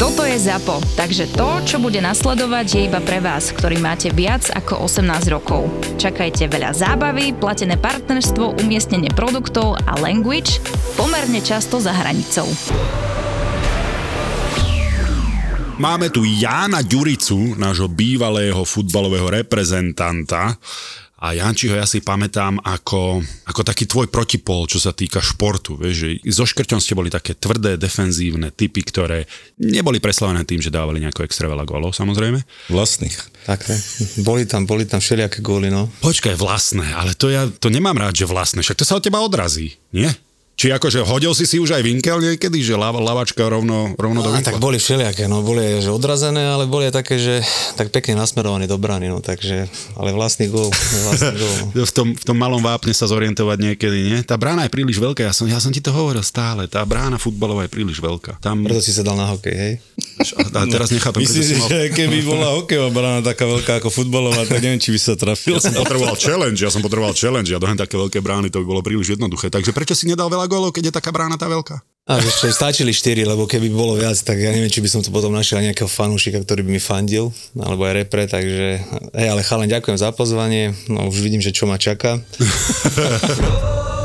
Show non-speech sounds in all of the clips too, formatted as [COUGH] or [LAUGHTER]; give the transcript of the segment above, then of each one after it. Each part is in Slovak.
Toto je ZAPO, takže to, čo bude nasledovať, je iba pre vás, ktorý máte viac ako 18 rokov. Čakajte veľa zábavy, platené partnerstvo, umiestnenie produktov a language pomerne často za hranicou. Máme tu Jána Ďuricu, nášho bývalého futbalového reprezentanta. A Jančiho ja si pamätám ako, ako taký tvoj protipol, čo sa týka športu. Vieš, že so škrťom ste boli také tvrdé, defenzívne typy, ktoré neboli preslavené tým, že dávali nejako extra veľa gólov, samozrejme. Vlastných. Tak, boli tam, boli tam všelijaké góly, no. Počkaj, vlastné, ale to ja to nemám rád, že vlastné, však to sa od teba odrazí, nie? Či akože hodil si si už aj vinkel niekedy, že lava, lavačka rovno, rovno do A vinkla? tak boli všelijaké, no boli že odrazené, ale boli aj také, že tak pekne nasmerované do brany, no takže, ale vlastný gól, vlastný gól. No. [LAUGHS] v tom, v tom malom vápne sa zorientovať niekedy, nie? Tá brána je príliš veľká, ja som, ja som ti to hovoril stále, tá brána futbalová je príliš veľká. Tam, Preto si sa dal na hokej, hej? a teraz nechápem, som mal... že keby bola hokejová brána taká veľká ako futbalová, tak neviem, či by sa trafil. Ja som potreboval challenge, ja som potreboval challenge, ja dohem také veľké brány, to by bolo príliš jednoduché. Takže prečo si nedal veľa gólov, keď je taká brána tá veľká? A ešte stačili 4, lebo keby bolo viac, tak ja neviem, či by som to potom našiel nejakého fanúšika, ktorý by mi fandil, alebo aj repre, takže, hej, ale chalen, ďakujem za pozvanie, no už vidím, že čo ma čaká. [LAUGHS]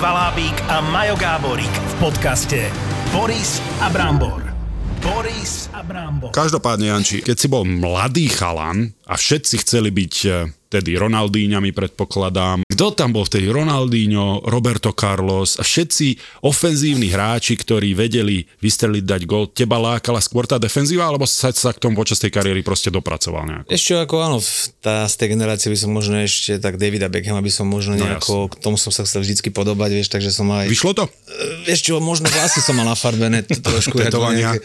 Boris Valábík a Majo Gáborík v podcaste Boris a Brambor. Boris a Brambor. Každopádne, Janči, keď si bol mladý chalan a všetci chceli byť eh, tedy Ronaldíňami, predpokladám. Kto tam bol vtedy? Ronaldinho, Roberto Carlos a všetci ofenzívni hráči, ktorí vedeli vystreliť, dať gol. Teba lákala skôr tá defenzíva, alebo sa, sa k tomu počas tej kariéry proste dopracoval nejako? Ešte ako áno, tá, z tej generácie by som možno ešte tak Davida Beckhama by som možno No nejako, k tomu som sa chcel vždycky podobať, vieš, takže som aj... Vyšlo to? Vieš čo, možno vlasy som mal nafarbené trošku. [LAUGHS] ako Tetovania. nejaké-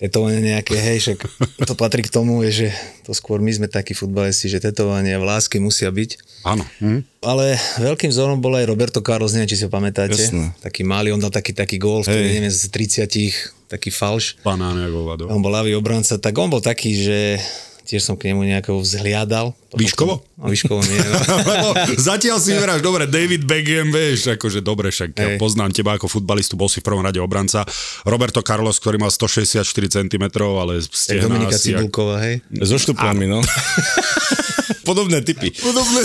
Tetovania nejaké, hej, však to patrí k tomu, je, že to skôr my sme takí futbalisti, že tetovania, vlásky musia byť. Áno. Hm? Ale veľkým vzorom bol aj Roberto Carlos, neviem, či si ho pamätáte. Jasné. Taký malý, on dal taký, taký gól, vtedy, Hej. neviem, z 30 taký falš. Banán, ako vado. On bol ľavý obranca, tak on bol taký, že tiež som k nemu nejako vzhliadal. Výškovo? No, výškovo nie. No. [LAUGHS] Lebo zatiaľ si vyberáš, dobre, David Beckham, vieš, akože dobre, však ja poznám teba ako futbalistu, bol si v prvom rade obranca. Roberto Carlos, ktorý mal 164 cm, ale stehná Dominika Cibulková, hej. So štupľami, no. [LAUGHS] Podobné typy. Podobné.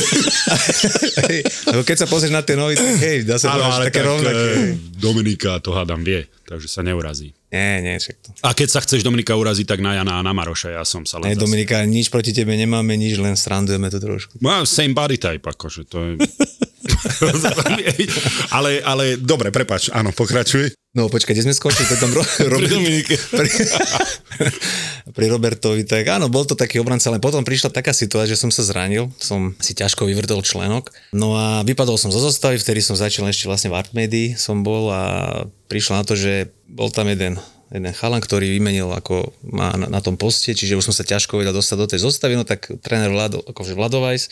Lebo keď sa pozrieš na tie nohy, tak hej, dá sa Áno, ale také tak rovnaké. eh. Dominika to hádam vie, takže sa neurazí. Nie, nie, však to. A keď sa chceš Dominika uraziť, tak na Jana a na Maroša, ja som sa len... Nie, Dominika, nič proti tebe nemáme, nič, len srandujeme to trošku. Má same body type, akože to je... [LAUGHS] [LAUGHS] ale, ale dobre, prepač, áno, pokračuj. No počkaj, kde sme skončili pri tom ro- [LAUGHS] Robert- Dominike. [LAUGHS] pri, pri Robertovi, tak áno, bol to taký obranca, ale potom prišla taká situácia, že som sa zranil, som si ťažko vyvrtol členok, no a vypadol som zo zostavy, vtedy som začal ešte vlastne v Artmedii som bol a prišlo na to, že bol tam jeden jeden chalan, ktorý vymenil ako má na, na tom poste, čiže už som sa ťažko vedel dostať do tej zostavy, no tak tréner Vlado, akože Vladovajs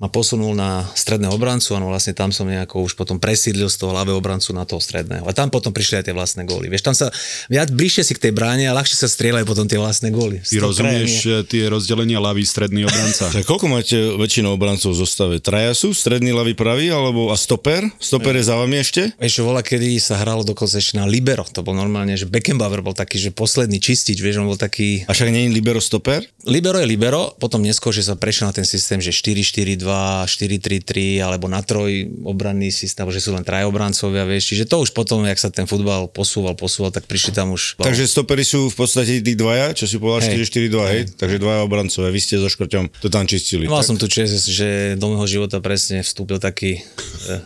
ma posunul na stredného obrancu, áno, vlastne tam som nejako už potom presídlil z toho ľavého obrancu na toho stredného. A tam potom prišli aj tie vlastné góly. Vieš, tam sa viac bližšie si k tej bráne a ľahšie sa strieľajú potom tie vlastné góly. Ty rozumieš eh, tie rozdelenia ľavý, stredný obranca? [LAUGHS] Tak koľko máte väčšinou obrancov v zostave? Traja sú? Stredný, ľavý, pravý? Alebo a stoper? Stoper je za vami ešte? Ešte vola, kedy sa hralo dokonca ešte na Libero. To bol normálne, že Beckenbauer bol taký, že posledný čistič, vieš, on bol taký... A však nie je libero stoper? Libero je Libero, potom neskôr, že sa prešiel na ten systém, že 4-4-2, 4-2-4-3-3 alebo na troj obranný systém, že sú len trajobrancovia, vieš. Čiže to už potom, jak sa ten futbal posúval, posúval, tak prišli tam už... Takže stopery sú v podstate tí dvaja, čo si povedal Hej. 4-4-2, hej? Takže dvaja obrancové, vy ste so Škrťom to tam čistili. Mal tak? som tu čest, že do môjho života presne vstúpil taký e,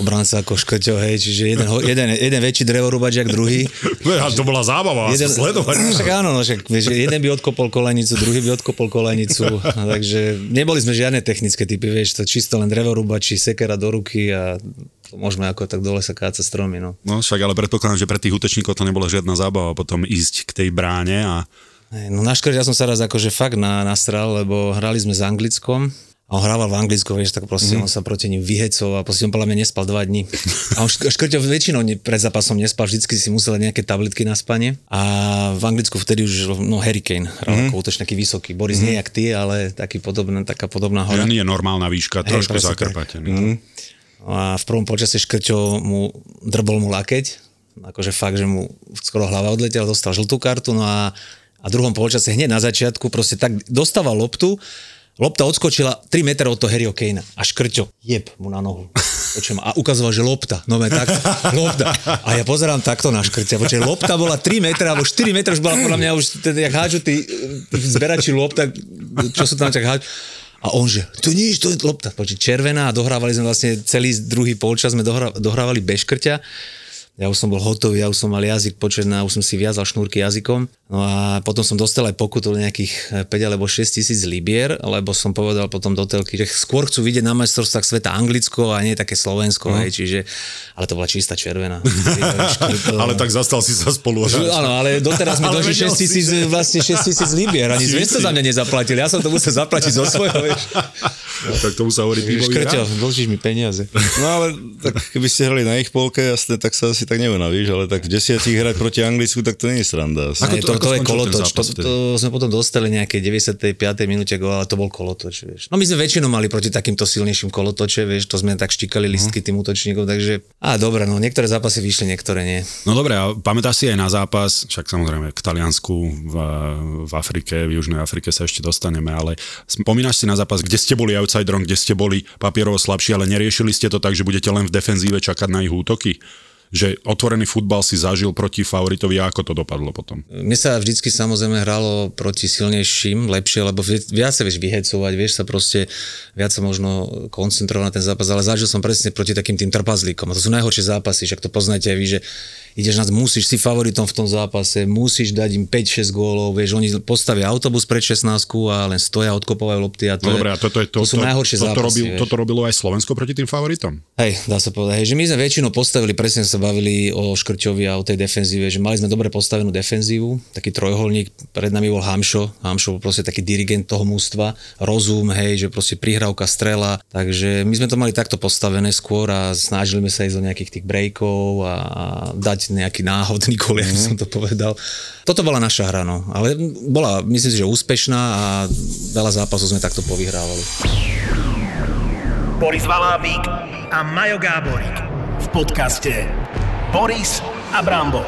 obranca ako Škrťo, hej, čiže jeden, jeden, jeden väčší drevorúbač, jak druhý. [LAUGHS] A to bola zábava Jeden, sledovať. [LAUGHS] však áno, no, však, vieš, jeden by odkopol kolenicu, druhý by odkopol kolenicu, [LAUGHS] takže neboli sme žiadne technické typy, vieš, to čisto len drevorúbači, sekera do ruky a môžeme ako tak dole sa káca stromy, no. No však ale predpokladám, že pre tých útočníkov to nebola žiadna zábava potom ísť k tej bráne a No na škrt ja som sa raz akože fakt na, nastral, lebo hrali sme s Anglickom a on hrával v Anglicku, vieš, tak proste mm. on sa proti ním vyhecoval a proste on podľa mňa nespal dva dní. A on šk- škrťo väčšinou pred zápasom nespal, vždycky si musel dať nejaké tablitky na spanie. A v Anglicku vtedy už, no Harry Kane hral mm. ako útočný taký vysoký. Boris mm. nie jak ty, ale taký podobná, taká podobná hora. on je normálna výška, trošku presne tak. zakrpatený. Mhm. A v prvom počase Škrťo mu drbol mu lakeť, akože fakt, že mu skoro hlava odletela, dostal žltú kartu, no a, a druhom polčase hneď na začiatku proste tak dostával loptu, lopta odskočila 3 metre od toho Harryho Kanea a Škrťo jeb mu na nohu. Počujem, a ukazoval, že lopta. No tak, lopta. A ja pozerám takto na škrťa. Počujem, lopta bola 3 metre, alebo 4 metre už bola podľa mňa už, teda, jak hádžu tí, tí zberači lopta, čo sú tam tak hádžu. A on že, to nič, to je lopta. Počuť, červená a dohrávali sme vlastne celý druhý polčas, sme dohrávali bez škrťa. Ja už som bol hotový, ja už som mal jazyk početná, už som si viazal šnúrky jazykom. No a potom som dostal aj pokutu nejakých 5 alebo 6 tisíc libier, lebo som povedal potom do telky, že skôr chcú vidieť na majstrovstvách sveta Anglicko a nie také Slovensko, no. hej, čiže, ale to bola čistá červená. [LAUGHS] Ale tak zastal si sa spolu. Áno, ale doteraz mi došli vedel 6 tisíc, vlastne 6 tisíc libier, ani Si 200 za mňa nezaplatil, ja som to musel zaplatiť zo svojho, vieš. tak tomu sa hovorí Škrťo, dlžíš mi peniaze. No ale tak keby ste hrali na ich polke, jasne, tak sa asi tak neunavíš, ale tak v desiatich hrať proti Anglicku, tak to nie je sranda. Asi. Ako to- to, ako to, je kolotoč. To, to, sme potom dostali nejaké 95. minúte gól, ale to bol kolotoč, vieš. No my sme väčšinou mali proti takýmto silnejším kolotoče, vieš, to sme tak štikali listky tým útočníkom, takže á, dobre, no niektoré zápasy vyšli, niektoré nie. No dobre, a pamätáš si aj na zápas, však samozrejme k Taliansku v, v Afrike, v Južnej Afrike sa ešte dostaneme, ale spomínaš si na zápas, kde ste boli outsiderom, kde ste boli papierovo slabší, ale neriešili ste to tak, že budete len v defenzíve čakať na ich útoky? Že otvorený futbal si zažil proti favoritovi a ako to dopadlo potom? Mne sa vždycky samozrejme hralo proti silnejším lepšie, lebo vi- viac sa vieš vyhecovať, vieš sa proste viac sa možno koncentrovať na ten zápas, ale zažil som presne proti takým tým trpazlíkom. A to sú najhoršie zápasy, však to poznáte aj vy, že ideš na, musíš si favoritom v tom zápase, musíš dať im 5-6 gólov, vieš, oni postavia autobus pred 16 a len stoja, odkopovajú lopty a to, No je, dobre, a toto, je, to, to sú najhoršie toto, zápasy. robil, toto robilo aj Slovensko proti tým favoritom? Hej, dá sa povedať, hej, že my sme väčšinou postavili, presne sa bavili o Škrťovi a o tej defenzíve, že mali sme dobre postavenú defenzívu, taký trojholník, pred nami bol Hamšo, Hamšo bol proste taký dirigent toho mústva, rozum, hej, že proste prihrávka, strela, takže my sme to mali takto postavené skôr a snažili sme sa ísť do nejakých tých breakov a, a dať nejaký náhodný gól, mm. som to povedal. Toto bola naša hra, no, ale bola, myslím si, že úspešná a veľa zápasov sme takto povyhrávali. Boris Valábík a Majo Gáborík v podcaste Boris a Brambor.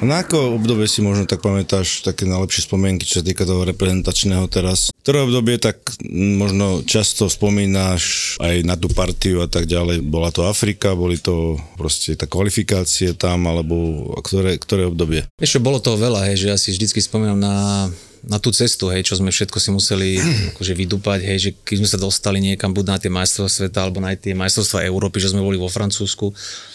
Na ako obdobie si možno tak pamätáš také najlepšie spomienky, čo sa týka toho reprezentačného teraz? Ktoré obdobie tak možno často spomínaš aj na tú partiu a tak ďalej? Bola to Afrika, boli to proste tá kvalifikácie tam, alebo ktoré, ktoré obdobie? Čo, bolo toho veľa, hej, že ja si vždycky spomínam na, na tú cestu, hej, čo sme všetko si museli akože vydúpať, hej, že keď sme sa dostali niekam buď na tie majstrovstvá sveta alebo na tie majstrovstvá Európy, že sme boli vo Francúzsku,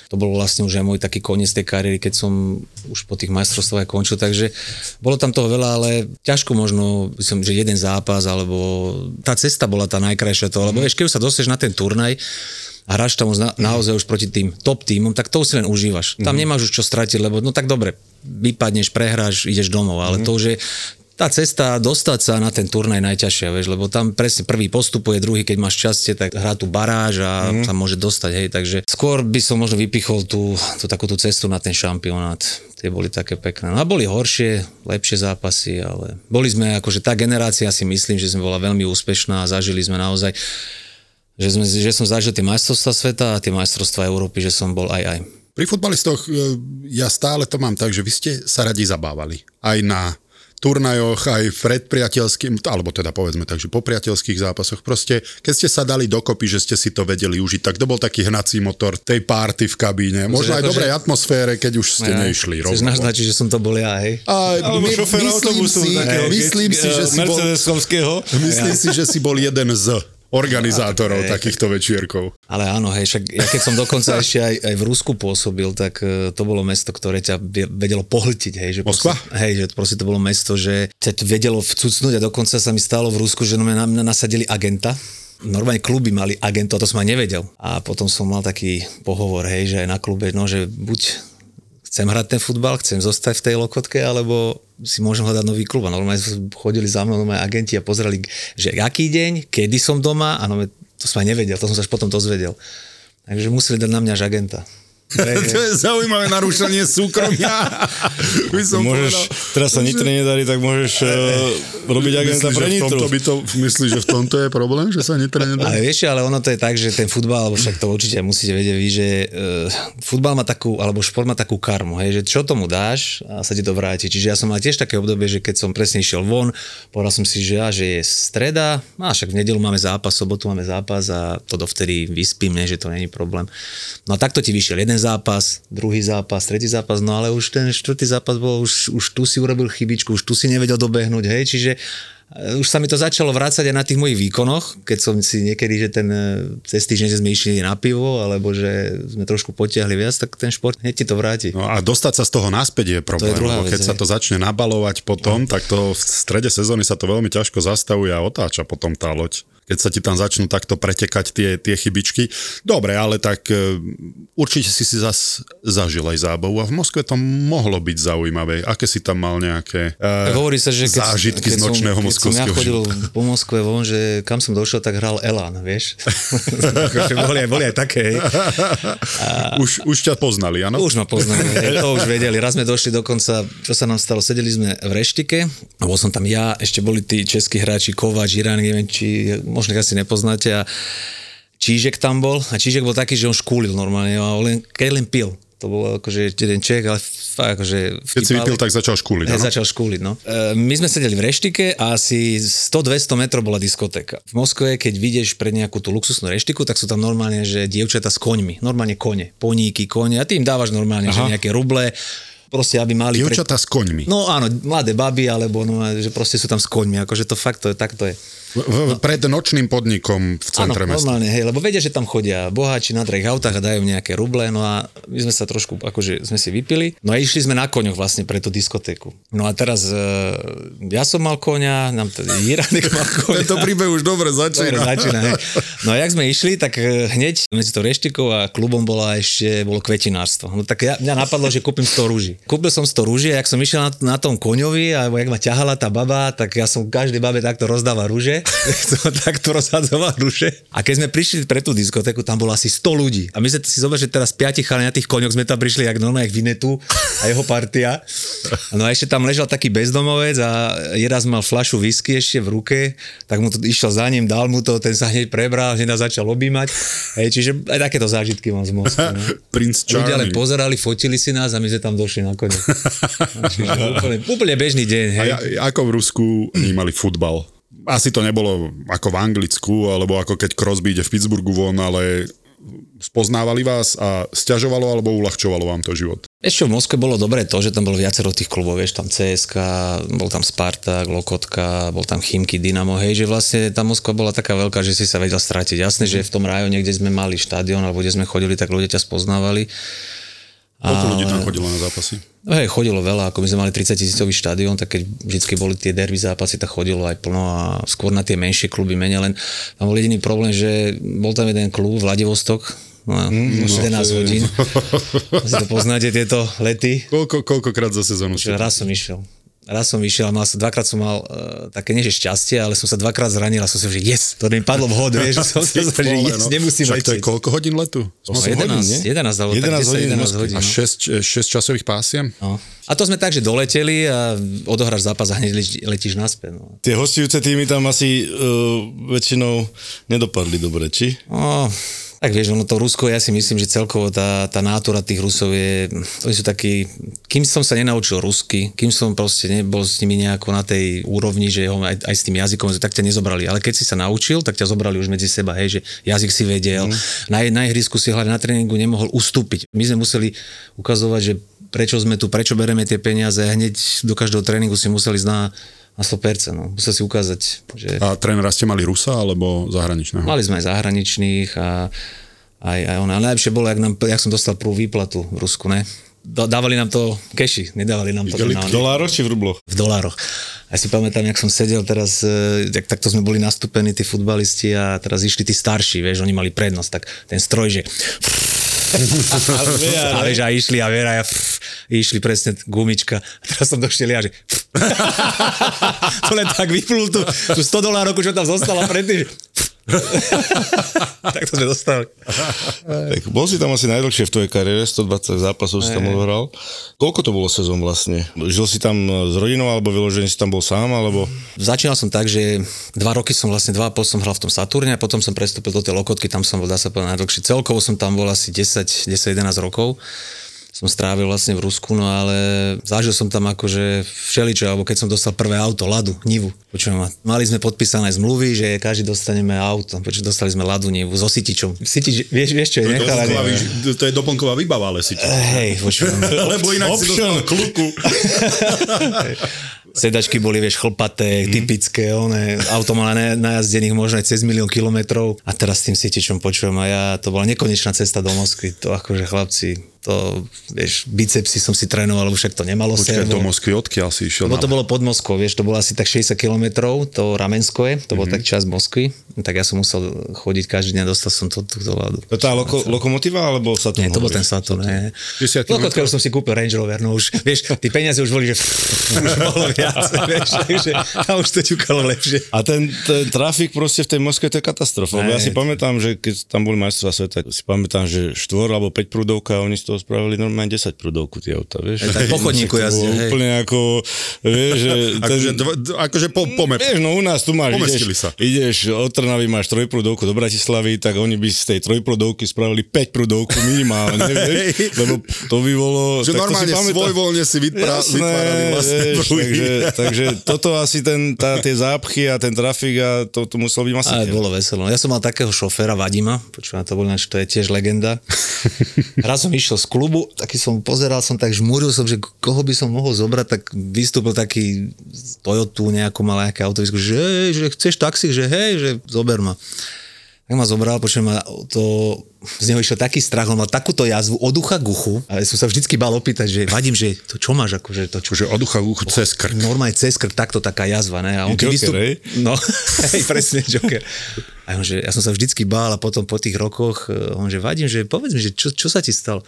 to bol vlastne už aj môj taký koniec tej kariéry, keď som už po tých majstrovstvách končil, takže bolo tam toho veľa, ale ťažko možno, myslím, že jeden zápas, alebo tá cesta bola tá najkrajšia toho, lebo vieš, keď už sa dostaneš na ten turnaj, a hráš tam už na, naozaj už proti tým top týmom, tak to si len užívaš. Tam nemáš už čo stratiť, lebo no tak dobre, vypadneš, prehráš, ideš domov, ale to už je tá cesta dostať sa na ten turnaj najťažšia, vieš, lebo tam presne prvý postupuje, druhý, keď máš šťastie, tak hrá tu baráž a sa môže dostať, hej, takže skôr by som možno vypichol tú, tú takú tú cestu na ten šampionát. Tie boli také pekné. No a boli horšie, lepšie zápasy, ale boli sme, akože tá generácia si myslím, že sme bola veľmi úspešná a zažili sme naozaj že, sme, že som zažil tie majstrovstvá sveta a tie majstrovstvá Európy, že som bol aj aj. Pri futbalistoch e, ja stále to mám tak, že vy ste sa radi zabávali. Aj na turnajoch, aj v predpriateľským, alebo teda povedzme tak, že po priateľských zápasoch. Proste, keď ste sa dali dokopy, že ste si to vedeli užiť, tak to bol taký hnací motor tej párty v kabíne. Možno aj dobrej atmosfére, keď už ste neišli. Chceš naznačiť, že som to bol ja, hej? A my, myslím autobusu si, myslím keď- si, že eh, si bol, myslím si, že si bol jeden z organizátorov Okay. takýchto večierkov. Ale áno, hej, však ja keď som dokonca [LAUGHS] ešte aj, aj v Rusku pôsobil, tak e, to bolo mesto, ktoré ťa vedelo pohltiť, hej. Že Moskva? Proste, hej, že proste to bolo mesto, že ťa to vedelo vcucnúť a dokonca sa mi stalo v Rusku, že na mňa nasadili agenta, Normálne kluby mali agentov, to som aj nevedel. A potom som mal taký pohovor, hej, že aj na klube, no, že buď chcem hrať ten futbal, chcem zostať v tej lokotke, alebo si môžem hľadať nový klub. A normálne chodili za mnou normálne agenti a pozerali, že aký deň, kedy som doma, a normálne, to som aj nevedel, to som sa až potom dozvedel. Takže museli dať na mňa až agenta. To je zaujímavé narušenie súkromia. [LAUGHS] By som Môžeš, povedal. teraz sa Nitre nedarí, tak môžeš uh, robiť agenta pre Nitru. by to, myslíš, že v tomto je problém, že sa Nitre nedá? Ale vieš, ale ono to je tak, že ten futbal, alebo však to určite musíte vedieť vy, že uh, futbal má takú, alebo šport má takú karmu, hej, že čo tomu dáš a sa ti to vráti. Čiže ja som mal tiež také obdobie, že keď som presne išiel von, povedal som si, že, ja, že je streda, a však v nedelu máme zápas, sobotu máme zápas a to dovtedy vyspím, ne, že to není problém. No a takto ti vyšiel jeden zápas, druhý zápas, tretí zápas, no ale už ten štvrtý zápas bol, už, už tu si urobil chybičku, už tu si nevedel dobehnúť, hej, čiže e, už sa mi to začalo vrácať aj na tých mojich výkonoch, keď som si niekedy, že ten e, cez týždeň že sme išli na pivo, alebo že sme trošku potiahli viac, tak ten šport hneď ti to vráti. No a dostať sa z toho naspäť je problém, To je druhá vec, keď sa hej. to začne nabalovať potom, tak to v strede sezóny sa to veľmi ťažko zastavuje a otáča potom tá loď keď sa ti tam začnú takto pretekať tie, tie chybičky. Dobre, ale tak e, určite si si zas zažil aj zábavu a v Moskve to mohlo byť zaujímavé. Aké si tam mal nejaké hovorí sa, že keď, zážitky keď z nočného som, keď som ja moskovského chodil života? po Moskve von, že kam som došiel, tak hral Elan, vieš. [LAUGHS] Boli, aj, boli aj také. hej. Už, už ťa poznali, áno? Už ma poznali, hej, to už vedeli. Raz sme došli dokonca, čo sa nám stalo, sedeli sme v reštike, a bol som tam ja, ešte boli tí českí hráči, Kovač, Irán, neviem, či možno asi nepoznáte a Čížek tam bol a Čížek bol taký, že on škúlil normálne a on len, keď len pil. To bol akože jeden Čech, ale fakt akože Keď si vypil, tak začal škúliť, Hej, áno? začal škúliť, no. E, my sme sedeli v reštike a asi 100-200 metrov bola diskotéka. V Moskve, keď vidieš pred nejakú tú luxusnú reštiku, tak sú tam normálne, že dievčata s koňmi. Normálne kone. Poníky, kone. A ty im dávaš normálne, Aha. že nejaké ruble. Proste, aby mali... Dievčatá s koňmi. No áno, mladé baby, alebo no, že proste sú tam s koňmi. Akože to fakt, to je, tak to je. V, v, pred nočným podnikom v Áno, centre mesta. normálne, hej, lebo vedia, že tam chodia boháči na drahých autách a dajú nejaké ruble, no a my sme sa trošku, akože sme si vypili, no a išli sme na koňoch vlastne pre tú diskotéku. No a teraz e, ja som mal koňa, nám [LAUGHS] to, Jiranek mal koňa. Tento príbeh už dobre Dobre, začína. začína, hej. No a jak sme išli, tak e, hneď medzi to reštikou a klubom bola ešte, bolo kvetinárstvo. No tak ja, mňa napadlo, že kúpim 100 rúží. Kúpil som 100 rúží a jak som išiel na, na tom koňovi, alebo jak ma ťahala tá baba, tak ja som každej babe takto rozdával rúže. [LAUGHS] takto rozhadzoval rúže. A keď sme prišli pre tú diskotéku, tam bolo asi 100 ľudí. A my sme si zobrali, že teraz piati chalani na tých koňoch sme tam prišli, jak normálne, jak Vinetu a jeho partia. No a ešte tam ležal taký bezdomovec a jeden mal flašu whisky ešte v ruke, tak mu to išiel za ním, dal mu to, ten sa hneď prebral, hneď nás začal objímať. Hej, čiže aj takéto zážitky mám z Moskvy. No. [LAUGHS] Prince Ľudia len pozerali, fotili si nás a my sme tam došli na kone. [LAUGHS] Čiže úplne, úplne bežný deň. A Hej. ja, ako v Rusku vnímali futbal? Asi to nebolo ako v Anglicku, alebo ako keď Crosby ide v Pittsburghu von, ale spoznávali vás a stiažovalo alebo uľahčovalo vám to život? Ešte v Moskve bolo dobré to, že tam bolo viacero tých klubov, vieš, tam CSK, bol tam Spartak, Lokotka, bol tam Chimky, Dynamo, hej, že vlastne tá Moskva bola taká veľká, že si sa vedel stratiť. Jasné, že v tom rajone, kde sme mali štadión, alebo kde sme chodili, tak ľudia ťa spoznávali. Koľko ľudí tam chodilo na zápasy? No hej, chodilo veľa, ako my sme mali 30 tisícový štadión, tak keď vždy boli tie derby zápasy, tak chodilo aj plno a skôr na tie menšie kluby menej, len tam bol jediný problém, že bol tam jeden klub, Vladivostok, no, mm, 11 hodín. Asi to poznáte, tieto lety. Koľko, koľkokrát za sezónu raz som išiel. Raz som išiel a mal som, dvakrát som mal uh, také nie že šťastie, ale som sa dvakrát zranil a som si že yes, to mi padlo vhod, vieš, [LAUGHS] som si že yes, no. nemusím Však to je koľko hodín letu? Osem 11, hodín, nie? 11, alebo 11 tak 10, hodín 11 Moskvy. hodín. A no. 6, 6 časových pásiem? No. A to sme tak, že doleteli a odohráš zápas a hneď letíš, letíš naspäť. No. Tie hostujúce týmy tam asi uh, väčšinou nedopadli dobre, či? No, Tak vieš, ono to Rusko, ja si myslím, že celkovo tá, tá nátura tých Rusov je, oni sú takí, kým som sa nenaučil rusky, kým som proste nebol s nimi nejako na tej úrovni, že ho aj, aj s tým jazykom, tak ťa nezobrali. Ale keď si sa naučil, tak ťa zobrali už medzi seba, hej, že jazyk si vedel. Mm. Na, na ihrisku si hľadať na tréningu nemohol ustúpiť. My sme museli ukazovať, že prečo sme tu, prečo bereme tie peniaze, hneď do každého tréningu si museli znať na 100%. No. Musel si ukázať, že... A trénera ste mali Rusa alebo zahraničného? Mali sme aj zahraničných a aj, aj on. Ale najlepšie bolo, jak, nám, jak som dostal prvú výplatu v Rusku, ne? dávali nám to keši, nedávali nám to. v dolároch či v rubloch? V dolároch. Ja si pamätám, jak som sedel teraz, tak, takto sme boli nastúpení tí futbalisti a teraz išli tí starší, vieš, oni mali prednosť, tak ten stroj, že a, vieš, a išli a Vera, ja pff, išli presne gumička. Teraz som došiel ja, že [LAUGHS] to len tak vyplul tú, tú 100 dolárov, čo tam zostala predtým, že [LAUGHS] tak to sme dostali. tak bol si tam asi najdlhšie v tvojej kariére, 120 zápasov si tam odhral. Koľko to bolo sezón vlastne? Žil si tam s rodinou, alebo vyložený si tam bol sám, alebo... Začínal som tak, že dva roky som vlastne, dva pol som hral v tom Saturne a potom som prestúpil do tej Lokotky, tam som bol, dá sa povedať, najdlhšie. Celkovo som tam bol asi 10-11 rokov som strávil vlastne v Rusku, no ale zažil som tam akože všeličo, alebo keď som dostal prvé auto, Ladu, Nivu. Počujem, mali sme podpísané zmluvy, že každý dostaneme auto, počujem, dostali sme Ladu, Nivu so Sitičom. Sitič, vieš, vieš čo je, nechala, to, to je doplnková výbava, ale Sitič. Hej, počujem. [LAUGHS] Lebo inak si dostal kluku. [LAUGHS] Sedačky boli, vieš, chlpaté, mm. typické, one, auto mala najazdených možno aj cez milión kilometrov a teraz s tým Sitičom počujem a ja, to bola nekonečná cesta do Moskvy, to akože chlapci, to, vieš, bicepsy som si trénoval, však to nemalo Počkaj, servo. do Moskvy, odkiaľ si išiel? No to bolo pod Moskvou, vieš, to bolo asi tak 60 kilometrov, to Ramensko je, to bol mm-hmm. tak čas Moskvy, tak ja som musel chodiť každý deň, dostal som to, to do ľadu. To tá loko, lokomotíva, alebo Saturn? Nie, to bol ten Saturn, ne. Lokotko som si kúpil Range Rover, no už, vieš, tí peniaze už boli, že [LAUGHS] už bolo viac, vieš, takže tam už to ťukalo lepšie. A ten, ten trafik proste v tej Moskve to je katastrofa, lebo ja si pamätám, že keď tam boli majstrova sveta, si pamätám, že štvor alebo 5 prúdovka, oni z toho spravili normálne 10 prúdovku tie auta, vieš. Aj tak po [LAUGHS] chodníku jazdia, hej. Úplne ako, vieš, že... [LAUGHS] Ten, akože, dv, akože po, pome, Vieš, no u nás tu máš, ideš, sa. ideš od Trnavy, máš trojprúdovku do Bratislavy, tak oni by z tej trojprúdovky spravili 5 prúdovku minimálne, [LAUGHS] vieš, lebo to by bolo... Že normálne svojvoľne si vytvárali vlastne vieš, takže, takže toto asi ten, tá, tie zápchy a ten trafik a to, to muselo byť masakne. Ale bolo veselo. Ja som mal takého šoféra Vadima, počúvam, to bol to je tiež legenda. Raz som išiel z klubu taký som pozeral som tak, žmúril som, že koho by som mohol zobrať, tak vystúpil taký Toyotu nejako mal nejaké autovisko, že, hej, že chceš taxi, že hej, že zober ma. Tak ma zobral, počujem ma, to, z neho išiel taký strach, on mal takúto jazvu od ucha k uchu a ja som sa vždycky bal opýtať, že vadím, že to čo máš, akože to čo? Že od ucha k uchu cez krk. Normálne cez krk, takto taká jazva, ne? A on keď vystup... No, [LAUGHS] hej, presne, Joker. A on, že ja som sa vždycky bál a potom po tých rokoch, eh, on, že vadím, že povedz mi, že čo, čo sa ti stalo?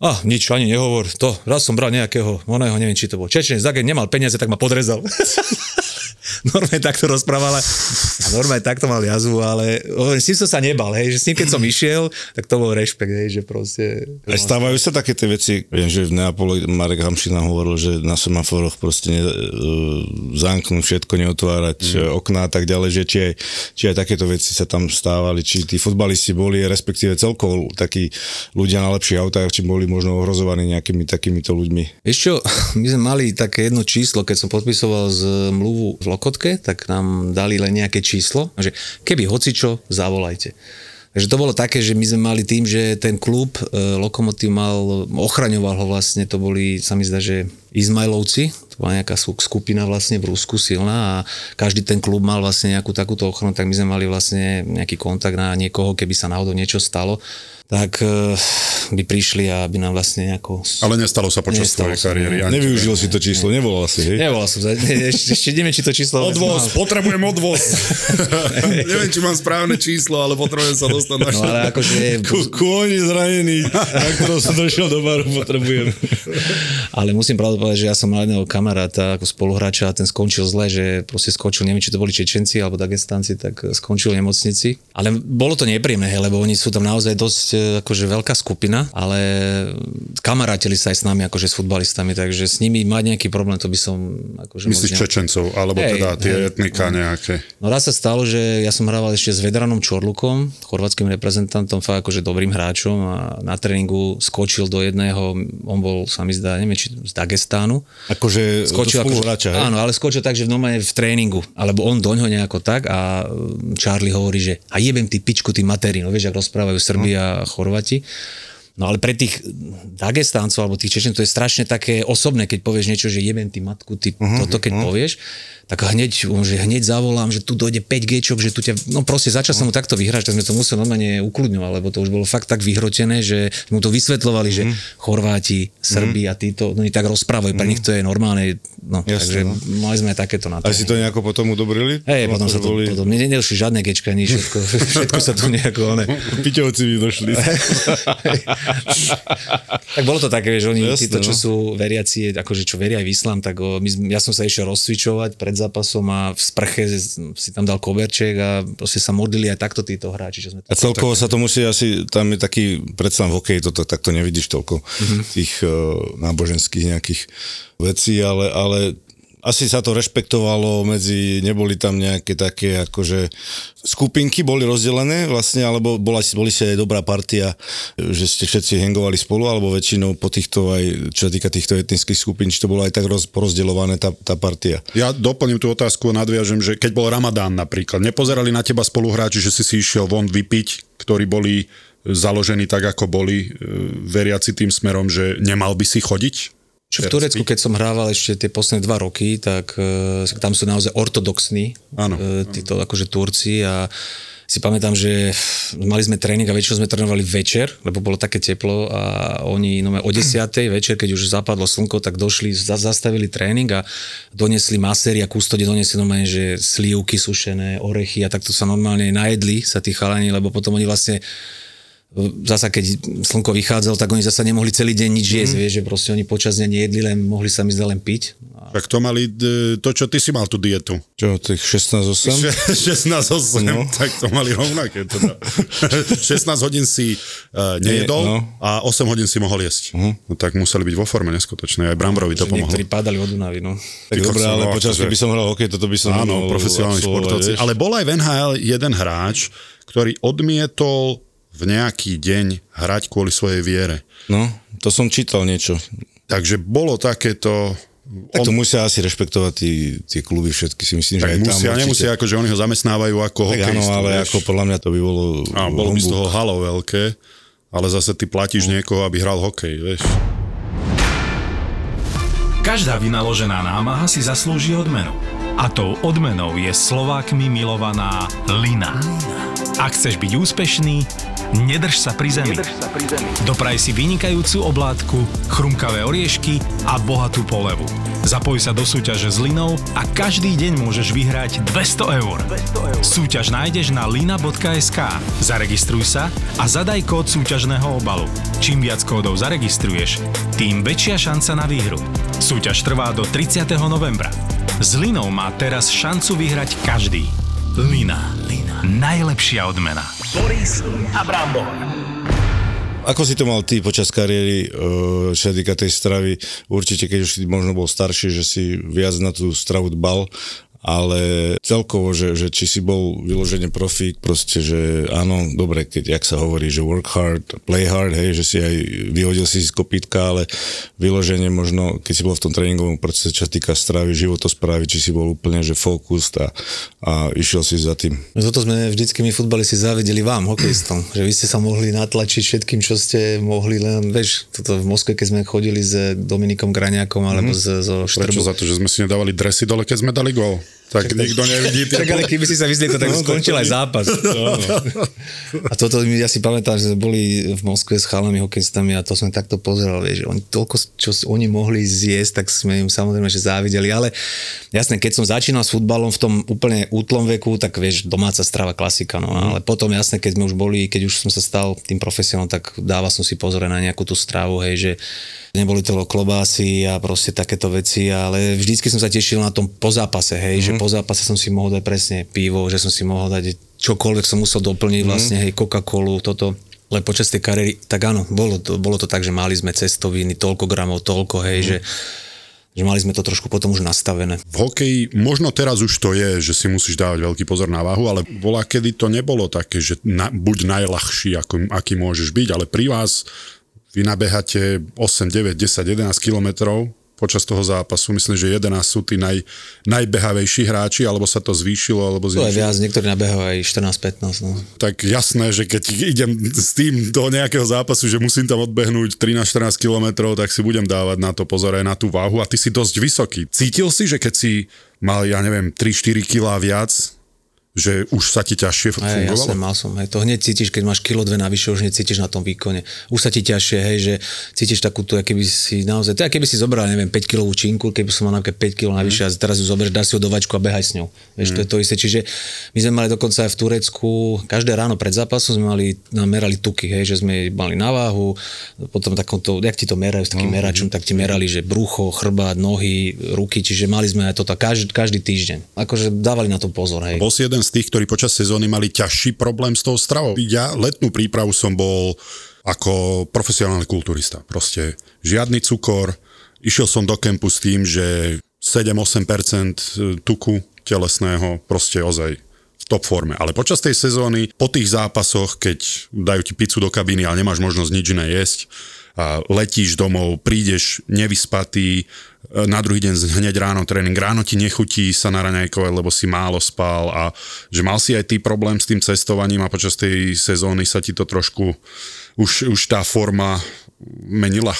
A nič, ani nehovor. To, raz som bral nejakého, oného, neviem, či to bol Čečenec, tak nemal peniaze, tak ma podrezal. [LAUGHS] normálne takto rozprávala a normálne takto mal jazvu, ale s tým som sa nebal, hej, že s tým keď som [CLEARS THROAT] išiel, tak to bol rešpekt, hej, že proste... Aj stávajú sa také tie veci, viem, že v Neapole Marek Hamšina hovoril, že na semaforoch proste ne, uh, zamknúť všetko, neotvárať mm. okná a tak ďalej, že či aj, či aj takéto veci sa tam stávali, či tí futbalisti boli, respektíve celkovo takí ľudia na lepších autách, či boli možno ohrozovaní nejakými takýmito ľuďmi. Vieš [LAUGHS] my sme mali také jedno číslo, keď som podpisoval zmluvu v Loko Lokotke, tak nám dali len nejaké číslo, že keby hocičo, zavolajte. Takže to bolo také, že my sme mali tým, že ten klub e, Lokomotív mal, ochraňoval ho vlastne, to boli, sa mi zdá, že Izmailovci, to bola nejaká skupina vlastne v Rusku silná a každý ten klub mal vlastne nejakú takúto ochranu, tak my sme mali vlastne nejaký kontakt na niekoho, keby sa náhodou niečo stalo tak uh, by prišli a by nám vlastne nejako... Ale nestalo sa počas nestalo tvojej kariéry. Ne. Nevyužil si to číslo, ne. nevolal si, hej? Nevolal som, ne, ešte, ešte neviem, či to číslo... Odvoz, mal. potrebujem odvoz. [LAUGHS] neviem, či mám správne číslo, ale potrebujem sa dostať na No ale akože... Kôň zranený, na ktorom som došiel do baru, potrebujem. ale musím pravdu povedať, že ja som mal jedného kamaráta ako spoluhráča a ten skončil zle, že proste skončil, neviem, či to boli Čečenci alebo Dagestanci, tak skončil v nemocnici. Ale bolo to nepríjemné, lebo oni sú tam naozaj dosť akože veľká skupina, ale kamarátili sa aj s nami akože s futbalistami, takže s nimi mať nejaký problém, to by som akože Myslíš moc ne- Čečencov, alebo Hej, teda tie hej. etnika nejaké. No raz sa stalo, že ja som hrával ešte s Vedranom Čorlukom, chorvátským reprezentantom, fakt akože dobrým hráčom a na tréningu skočil do jedného, on bol, sa mi zdá, neviem, či z Dagestánu. Akože Skočil spoluhráča, hej? Áno, ale skočil tak, že v normálne v tréningu, alebo on doňho nejako tak a Charlie hovorí, že a jebem ty pičku, ty materí, no vieš, ak rozprávajú Srbi a Chorvati. No ale pre tých Dagestáncov alebo tých Čečencov to je strašne také osobné, keď povieš niečo, že jebem ty matku, ty uh-huh, toto keď uh-huh. povieš, tak hneď, že hneď zavolám, že tu dojde 5 gečok, že tu ťa, no proste začal som mu takto vyhrať, tak sme to museli normálne ukludňovať, lebo to už bolo fakt tak vyhrotené, že mu to vysvetľovali, že Chorváti, Srbi a títo, no oni tak rozprávajú, pre nich to je normálne, no, Jasne, takže no. mali sme takéto na A si to nejako potom udobrili? Hej, potom sa to, boli... potom, mne nedošli žiadne gečka, nič, všetko, [LAUGHS] všetko sa to nejako, one. Piťovci mi došli. [LAUGHS] tak bolo to také, že oni, Jasné, títo, čo no. sú veriaci, akože čo veria v islám, tak o, my, ja som sa išiel rozcvičovať pred zápasom a v sprche si tam dal koberček a proste sa modlili aj takto títo hráči, čo sme A celkovo sa to musí asi, tam je taký, predsa v hokeji toto takto nevidíš toľko Mhm. tých uh, náboženských nejakých vecí, ale, ale asi sa to rešpektovalo medzi, neboli tam nejaké také akože skupinky boli rozdelené vlastne, alebo bola, boli si aj dobrá partia, že ste všetci hangovali spolu, alebo väčšinou po týchto aj, čo sa týka týchto etnických skupín, či to bolo aj tak roz, porozdeľované tá, tá partia. Ja doplním tú otázku a nadviažem, že keď bol Ramadán napríklad, nepozerali na teba spoluhráči, že si si išiel von vypiť, ktorí boli založení tak, ako boli, e, veriaci tým smerom, že nemal by si chodiť? Čo v Turecku, keď som hrával ešte tie posledné dva roky, tak e, tam sú naozaj ortodoxní Áno. e, títo akože Turci a si pamätám, že mali sme tréning a väčšinou sme trénovali večer, lebo bolo také teplo a oni no, o 10. večer, keď už zapadlo slnko, tak došli, za- zastavili tréning a donesli maséri a kustode donesli normálne, že slívky sušené, orechy a takto sa normálne najedli sa tí chalani, lebo potom oni vlastne zasa keď slnko vychádzalo, tak oni zasa nemohli celý deň nič jesť, mm. vieš, že proste oni počas dňa nejedli, len mohli sa mi zdá len piť. Tak to mali e, to, čo ty si mal tú dietu. Čo, tých 16-8? 16-8, [LAUGHS] no. [LAUGHS] tak to mali rovnaké. Teda. [LAUGHS] 16 hodín si uh, nejedol no. a 8 hodín si mohol jesť. Uh-huh. No, tak museli byť vo forme neskutočnej. Aj Brambrovi to Že pomohlo. niektorí padali od Dunavy, no. Tak kokso, ale no, počas, akože- keby som hral hokej, toto by som Áno, profesionálni športovci. Ale bol aj v NHL jeden hráč, ktorý odmietol v nejaký deň hrať kvôli svojej viere. No, to som čítal niečo. Takže bolo takéto... Tak to musia asi rešpektovať tí, tie kluby všetky, si myslím, že Tak aj tam musia, určite. nemusia, ako že oni ho zamestnávajú ako Tak áno, hokejistu. ale vieš. ako podľa mňa to by bolo A bolo by z toho halo veľké, ale zase ty platíš niekoho, aby hral hokej, vieš. Každá vynaložená námaha si zaslúži odmenu. A tou odmenou je Slovákmi milovaná Lina. Ak chceš byť úspešný, nedrž sa pri zemi. Dopraj si vynikajúcu oblátku, chrumkavé oriešky a bohatú polevu. Zapoj sa do súťaže s Linou a každý deň môžeš vyhrať 200 eur. Súťaž nájdeš na lina.sk. Zaregistruj sa a zadaj kód súťažného obalu. Čím viac kódov zaregistruješ, tým väčšia šanca na výhru. Súťaž trvá do 30. novembra. S Linou má teraz šancu vyhrať každý. Lina. Lina. Najlepšia odmena. Boris a Brambor. Ako si to mal ty počas kariéry, čo sa týka tej stravy? Určite, keď už si možno bol starší, že si viac na tú stravu dbal, ale celkovo, že, že či si bol vyložene profík, proste, že áno, dobre, keď, jak sa hovorí, že work hard, play hard, hej, že si aj vyhodil si z kopítka, ale vyloženie možno, keď si bol v tom tréningovom procese, čo sa týka stravy, životosprávy, či si bol úplne, že fokus a, a išiel si za tým. No toto sme vždycky my futbalisti závideli vám, hokejistom, že vy ste sa mohli natlačiť všetkým, čo ste mohli, len, vieš, toto v Moskve, keď sme chodili s Dominikom Graňákom alebo mm. zo Prečo Štrbu. za to, že sme si nedávali dresy dole, keď sme dali gól? Tak nikto nevidí. tie Tak ale keby si sa vyzliekol, tak [LAUGHS] No, skončil aj zápas. [LAUGHS] A toto ja si pamätám, že sme boli v Moskve s chalami hokejistami a to sme takto pozerali, že oni toľko, čo oni mohli zjesť, tak sme im samozrejme, že závideli, ale jasné, keď som začínal s futbalom v tom úplne útlom veku, tak vieš, domáca strava klasika, no, ale potom jasné, keď sme už boli, keď už som sa stal tým profesionálom, tak dával som si pozor na nejakú tú stravu, hej, že neboli to klobásy a proste takéto veci, ale vždycky som sa tešil na tom po zápase, hej, mm-hmm. že po zápase som si mohol dať presne pivo, že som si mohol dať čokoľvek som musel doplniť vlastne, hej, Coca-Colu, toto. Ale počas tej kariéry, tak áno, bolo to, bolo to tak, že mali sme cestoviny, toľko gramov, toľko, hej, mm. že že mali sme to trošku potom už nastavené. V hokeji možno teraz už to je, že si musíš dávať veľký pozor na váhu, ale bola kedy to nebolo také, že na, buď najľahší, ako, aký môžeš byť, ale pri vás vy nabehate 8, 9, 10, 11 kilometrov počas toho zápasu. Myslím, že 11 sú tí naj, najbehavejší hráči, alebo sa to zvýšilo, alebo znižilo. To je viac, niektorí nabehajú aj 14-15. No. Tak jasné, že keď idem s tým do nejakého zápasu, že musím tam odbehnúť 13-14 kilometrov, tak si budem dávať na to pozor aj na tú váhu a ty si dosť vysoký. Cítil si, že keď si mal, ja neviem, 3-4 kg viac, že už sa ti ťažšie fungovalo? Aj, jasne, mal som. Hej. To hneď cítiš, keď máš kilo dve navyše, už hneď cítiš na tom výkone. Už sa ti ťažšie, hej, že cítiš takú tu, keby si naozaj, to keby si zobral, neviem, 5 kilovú činku, keby som mal napríklad 5 kg navyše mm. a teraz ju zoberieš, dáš si ho do vačku a behaj s ňou. Vieš, mm. to je to isté. Čiže my sme mali dokonca aj v Turecku, každé ráno pred zápasom sme mali, merali tuky, hej, že sme mali na váhu, potom takomto, jak ti to merajú s takým mm. meračom, tak ti merali, že brucho, chrbát, nohy, ruky, čiže mali sme aj toto každý, každý týždeň. Akože dávali na to pozor, hej. Jeden z tých, ktorí počas sezóny mali ťažší problém s tou stravou. Ja letnú prípravu som bol ako profesionálny kulturista. Proste žiadny cukor, išiel som do kempu s tým, že 7-8% tuku telesného, proste ozaj v top forme. Ale počas tej sezóny, po tých zápasoch, keď dajú ti pizzu do kabíny, ale nemáš možnosť nič iné jesť, a letíš domov, prídeš nevyspatý, na druhý deň hneď ráno tréning, ráno ti nechutí sa na raňajkovať, lebo si málo spal a že mal si aj ty problém s tým cestovaním a počas tej sezóny sa ti to trošku, už, už tá forma menila?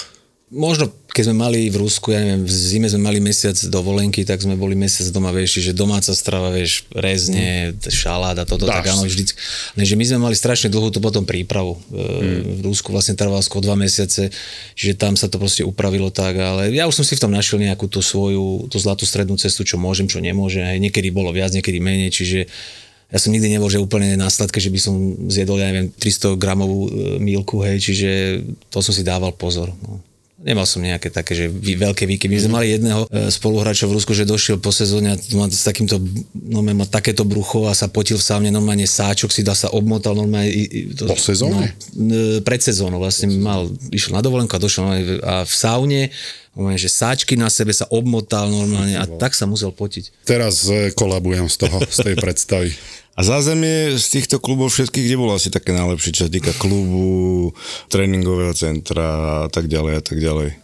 Možno keď sme mali v Rusku, ja neviem, v zime sme mali mesiac dovolenky, tak sme boli mesiac doma, vieš, že domáca strava, vieš, rezne, šalát a toto, Dáš tak áno, vždy. Lenže my sme mali strašne dlhú tú potom prípravu. Mm. V Rusku vlastne trvalo skôr dva mesiace, že tam sa to proste upravilo tak, ale ja už som si v tom našiel nejakú tú svoju, tú zlatú strednú cestu, čo môžem, čo nemôžem. Aj niekedy bolo viac, niekedy menej, čiže ja som nikdy nebol, že úplne následke, že by som zjedol, ja neviem, 300 gramovú e, mílku, hej, čiže to som si dával pozor. No. Nemal som nejaké také, že veľké výkyvy. My sme mali jedného e, spoluhráča v Rusku, že došiel po sezóne a s takýmto, no má takéto brucho a sa potil v sávne, normálne sáčok si dá sa obmotal normálne. To, po sezóne? No, pred sezónou vlastne mal, išiel na dovolenku a došiel a v saune normálne, že sáčky na sebe sa obmotal normálne a tak sa musel potiť. Teraz e, kolabujem z toho, z tej predstavy. [LAUGHS] A zázemie z týchto klubov všetkých, kde bolo asi také najlepšie, čo sa týka klubu, tréningového centra a tak ďalej a tak ďalej?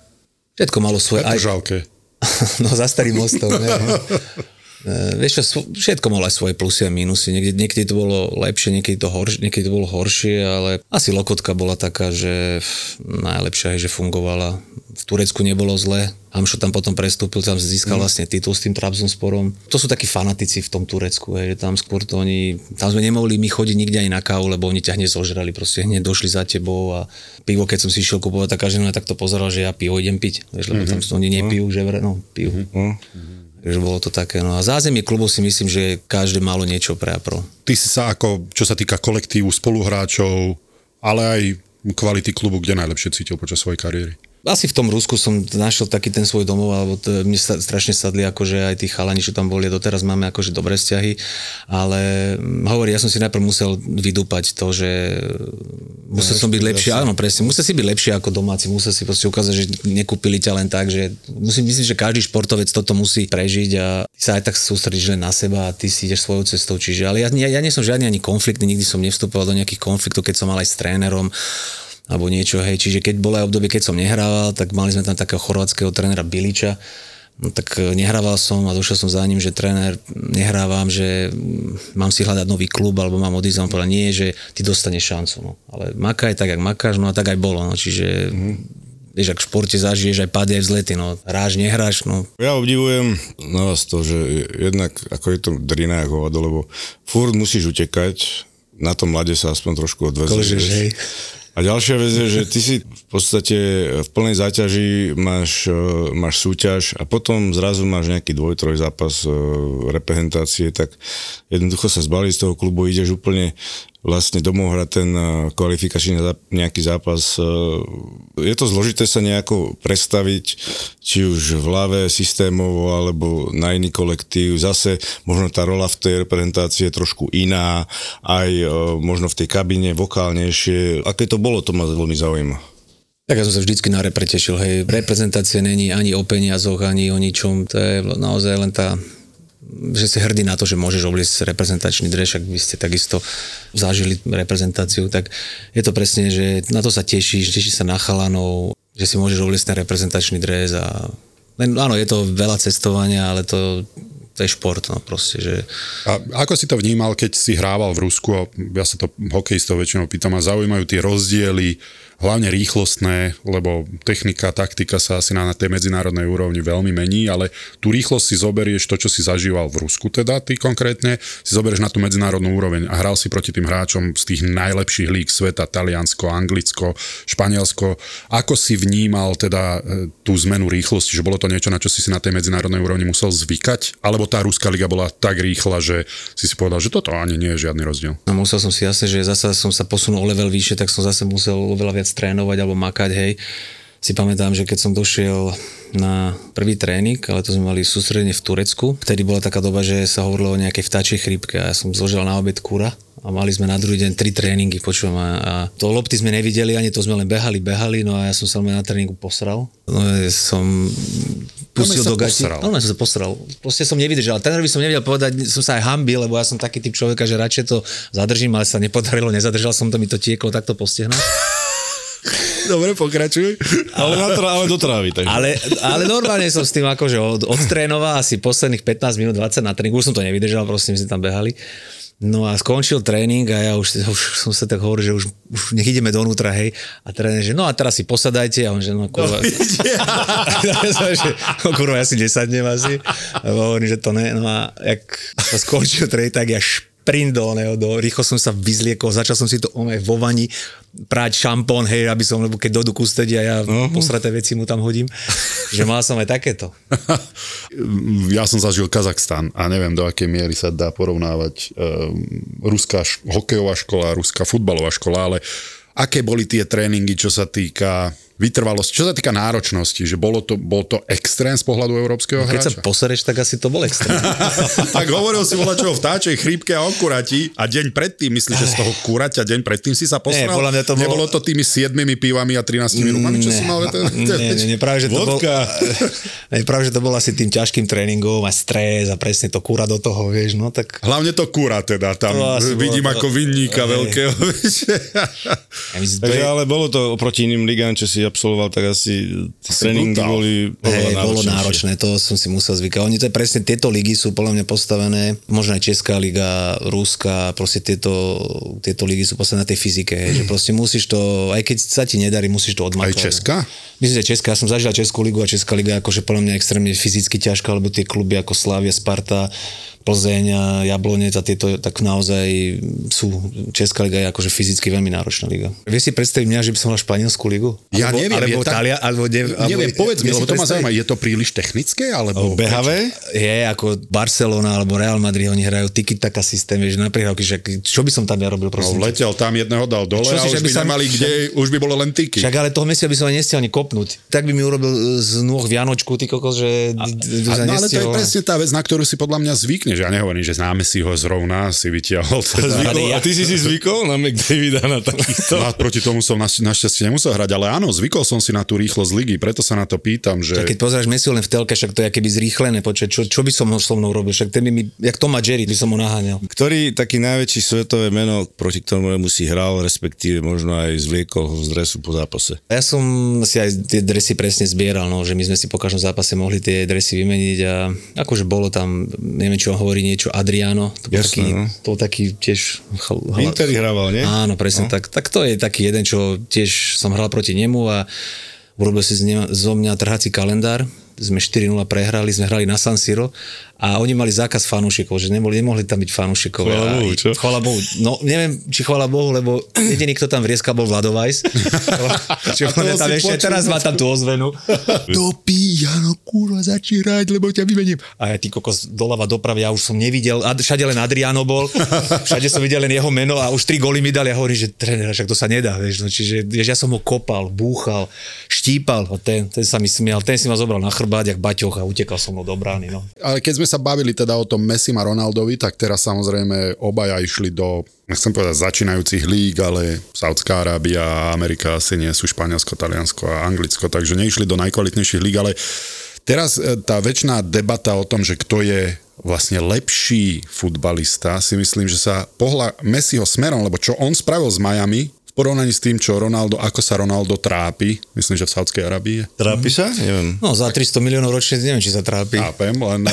Všetko malo svoje... Aj... žalke. [LAUGHS] no za starým mostom, ne? [LAUGHS] Uh, vieš čo, všetko malo aj svoje plusy a minusy. Niekde, niekedy to bolo lepšie, niekedy to, horšie, niekedy to bolo horšie, ale asi Lokotka bola taká, že najlepšia je, že fungovala v Turecku nebolo zle. Hamšo tam potom prestúpil, tam získal mm. vlastne titul s tým Trabzonsporom. To sú takí fanatici v tom Turecku, hej, tam skôr to oni, tam sme nemohli my chodiť nikde ani na kávu, lebo oni ťa hneď zožrali, proste hneď došli za tebou a pivo, keď som si išiel kupovať, tak každý tak to pozeral, že ja pivo idem piť, vieš, lebo mm-hmm. tam oni nepijú, že no, pijú. Mm-hmm. Takže bolo to také. No a zázemie klubu si myslím, že každé malo niečo pre a pro. Ty si sa ako, čo sa týka kolektívu, spoluhráčov, ale aj kvality klubu, kde najlepšie cítil počas svojej kariéry? Asi v tom Rusku som našiel taký ten svoj domov, alebo to, mne sa strašne sadli, akože aj tí chalani, čo tam boli, doteraz máme akože dobré vzťahy, ale hm, hovorí, ja som si najprv musel vydúpať to, že musel som byť lepší, áno, presne, musel si byť lepší ako domáci, musel si proste ukázať, že nekúpili ťa len tak, že musím myslím, že každý športovec toto musí prežiť a ty sa aj tak sústredíš len na seba a ty si ideš svojou cestou, čiže, ale ja, ja, ja nie som žiadny ani konfliktný, nikdy som nevstupoval do nejakých konfliktov, keď som mal aj s trénerom, alebo niečo, hej. Čiže keď bolo aj obdobie, keď som nehrával, tak mali sme tam takého chorvátskeho trénera Biliča, No tak e, nehrával som a došiel som za ním, že tréner, nehrávam, že mm, mám si hľadať nový klub alebo mám odísť. On povedal, nie, že ty dostaneš šancu. No. Ale makaj tak, jak makáš, no a tak aj bolo. No. Čiže mm-hmm. vieš, ak v športe zažiješ aj pády, aj vzlety, no. Hráš, nehráš, no. Ja obdivujem na vás to, že jednak ako je to drina hovado, lebo furt musíš utekať, na tom mlade sa aspoň trošku odvezeš. A ďalšia vec je, že ty si v podstate v plnej záťaži máš, e, máš súťaž a potom zrazu máš nejaký dvoj, troj zápas e, reprezentácie, tak jednoducho sa zbalí z toho klubu, ideš úplne vlastne domov hrať ten eh, kvalifikačný nejaký zápas. Eh, Je to zložité sa nejako predstaviť, či už v hlave systémovo, alebo na iný kolektív. Zase možno tá rola v tej reprezentácii je trošku iná, aj eh, možno v tej kabíne vokálnejšie. Aké to bolo, to ma veľmi zaujíma. Tak ja som sa vždycky na repre tešil, hej. Reprezentácia není ani o peniazoch, ani o ničom. To je naozaj len tá že si hrdý na to, že môžeš obliecť reprezentačný dres, ak by ste takisto zažili reprezentáciu, tak je to presne, že na to sa tešíš, tešíš sa na chalanov, že si môžeš obliecť ten reprezentačný dres a len, áno, je to veľa cestovania, ale to, to je šport, no proste, že A ako si to vnímal, keď si hrával v Rusku, a ja sa to hokejistov väčšinou pýtam, a zaujímajú tie rozdiely, hlavne rýchlostné, lebo technika, taktika sa asi na, na tej medzinárodnej úrovni veľmi mení, ale tú rýchlosť si zoberieš to, čo si zažíval v Rusku teda, ty konkrétne, si zoberieš na tú medzinárodnú úroveň a hral si proti tým hráčom z tých najlepších líg sveta, Taliansko, Anglicko, Španielsko. Ako si vnímal teda e, tú zmenu rýchlosti, že bolo to niečo, na čo si si na tej medzinárodnej úrovni musel zvykať? Alebo tá ruská liga bola tak rýchla, že si si povedal, že toto ani nie je žiadny rozdiel? No musel som si jasne, že zase som sa posunul o level vyššie, tak som zase musel oveľa viac trénovať alebo makať, hej. Si pamätám, že keď som došiel na prvý tréning, ale to sme mali sústredenie v Turecku, vtedy bola taká doba, že sa hovorilo o nejakej vtáčej chrípke a ja som zložil na obed kúra a mali sme na druhý deň tri tréningy, počujem, a, a to lopty sme nevideli, ani to sme len behali, behali, no a ja som sa na tréningu posral. No ja som pustil sa do gati. posral. No, som sa posral. Proste som nevidel, ale trénerovi som nevedel povedať, som sa aj hambil, lebo ja som taký typ človeka, že radšej to zadržím, ale sa nepodarilo, nezadržal som to, mi to tieklo takto po stehnách. Dobre, pokračuj. Ale, na tra- ale do trávy. Takže. Ale, ale normálne som s tým akože od, odtrénoval asi posledných 15 minút, 20 na tréningu, už som to nevydržal, proste my sme tam behali. No a skončil tréning a ja už, [LAUGHS] už som sa tak hovoril, že už, už nech ideme donútra, hej. A tréner, že no a teraz si posadajte a on, že no kurva. Som, [LAUGHS] že, no kurva, ja si nesadnem asi. A hovorím, že to ne. No a jak sa skončil tréning, tak ja šprint do, oného, do, rýchlo som sa vyzliekol, začal som si to omej vo vani, práť šampón, hej, aby som, lebo keď dojdu kustedi a ja uh-huh. posraté veci mu tam hodím, že mal som aj takéto. [LAUGHS] ja som zažil Kazachstan a neviem, do akej miery sa dá porovnávať um, ruská š- hokejová škola, ruská futbalová škola, ale aké boli tie tréningy, čo sa týka vytrvalosti, čo sa týka náročnosti, že bolo to, bol to extrém z pohľadu európskeho Keď sa hráča? posereš, tak asi to bol extrém. [LAUGHS] tak hovoril si voľa čo o vtáčej chrípke a o kurati a deň predtým, myslíš, že z toho kuraťa deň predtým si sa posral? mňa to bolo- Nebolo to tými siedmimi pivami a 13 rumami, čo si mal? nie, nie, nie, práve, že to bol, Vodka. [LAUGHS] nie, práve, že to bol asi tým ťažkým tréningom a stres a presne to kúra do toho, vieš, no tak Hlavne to kura teda, tam vidím ako vinníka veľkého. [LAUGHS] ale bolo to oproti iným ligám, čo si absolvoval, tak asi tréningy boli Hej, bolo náročné, to som si musel zvykať. Oni to je presne, tieto ligy sú podľa mňa postavené, možno aj Česká liga, Ruska, proste tieto, tieto ligy sú postavené na tej fyzike, hej, že [CLEARS THROAT] proste musíš to, aj keď sa ti nedarí, musíš to Aj odmakať. Česká? Myslím, že Česká, ja som zažil Českú ligu a Česká liga je akože podľa mňa extrémne fyzicky ťažká, lebo tie kluby ako Slavia, Sparta, Plzeň a Jablonec a tieto tak naozaj sú, Česká liga je akože fyzicky veľmi náročná liga. Vieš si predstaviť mňa, že by som hral Španielskú ligu? Ja alebo, neviem, Alebo, tak- Talia, alebo, ne, alebo Neviem, povedz mi, lebo to ma zaujíma, je to príliš technické, alebo... Behavé? Je ako Barcelona alebo Real Madrid, oni hrajú tiki-taka systém, vieš, na prihrávky, že čo by som tam ja robil, No, prosím. ťa? letel tam jedného dal dole Čo a si, že už by by sa- nemali kde, už by bolo len tyky. Však ale toho Messia by som nestiel ani kopnúť. Tak by mi urobil z nôh Vianočku, ty kokos, že a, A, no, ale to je presne tá vec, na ktorú si podľa mňa zvykneš. Ja nehovorím, že známe si ho zrovna, si vytiahol. [LAUGHS] Teda. Zvykol, a ty si si zvykol na McDavida na takýchto? No, a proti tomu som naš, našťastie nemusel hrať, ale áno, zvykol som si na tú rýchlosť ligy, preto sa na to pýtam, že... Keď pozeráš Messi len v telke, však to je keby zrýchlené, počuť, čo, čo by som ho so mnou robil, však ten by mi, jak Toma Jerry, by som ho naháňal. Ktorý taký najväčší svetové meno, proti ktorému si hral, respektíve možno aj zvliekol ho z dresu po zápase? Ja som si aj tie dresy presne zbieral, no, že my sme si po každom zápase mohli tie dresy vymeniť a akože bolo tam, neviem čo on hovorí, niečo Adriano, to bol, Jasné, taký, no. to bol taký tiež... Interi hrával, nie? Áno, presne no. tak. Tak to je taký jeden, čo tiež som hral proti nemu a urobil si z ne, zo mňa trhací kalendár. Sme 4-0 prehrali, sme hrali na San Siro a oni mali zákaz fanúšikov, že nemohli, nemohli tam byť fanúšikov. Chvála Bohu, čo? Chvála Bohu. No neviem, či chvála Bohu, lebo jediný, kto tam vrieskal, bol Vladovajs. [LAUGHS] Čiže tam ešte, teraz má tam tú ozvenu. Dopí, Jano, kurva, začírať, lebo ťa vymením. A ja ty kokos doľava doprava, ja už som nevidel, a všade len Adriano bol, [LAUGHS] všade som videl len jeho meno a už tri goly mi dali a hovorím, že tréner, však to sa nedá, vieš, no, čiže vieš, ja som ho kopal, búchal, štípal, a ten, ten sa mi smial, ten si ma zobral na chrbát, jak baťoch a utekal som mnou do brány, no. Ale keď sme sa bavili teda o tom Messi a Ronaldovi, tak teraz samozrejme obaja išli do, nechcem povedať začínajúcich líg, ale Saudská Arábia, Amerika asi nie sú Španielsko, Taliansko a Anglicko, takže neišli do najkvalitnejších líg, ale teraz e, tá väčšiná debata o tom, že kto je vlastne lepší futbalista, si myslím, že sa pohľa Messiho smerom, lebo čo on spravil s Miami, porovnaní s tým, čo Ronaldo, ako sa Ronaldo trápi, myslím, že v Saudskej Arabii. Trápi sa? Neviem. No za 300 miliónov ročne neviem, či sa trápi. Chápem, len e,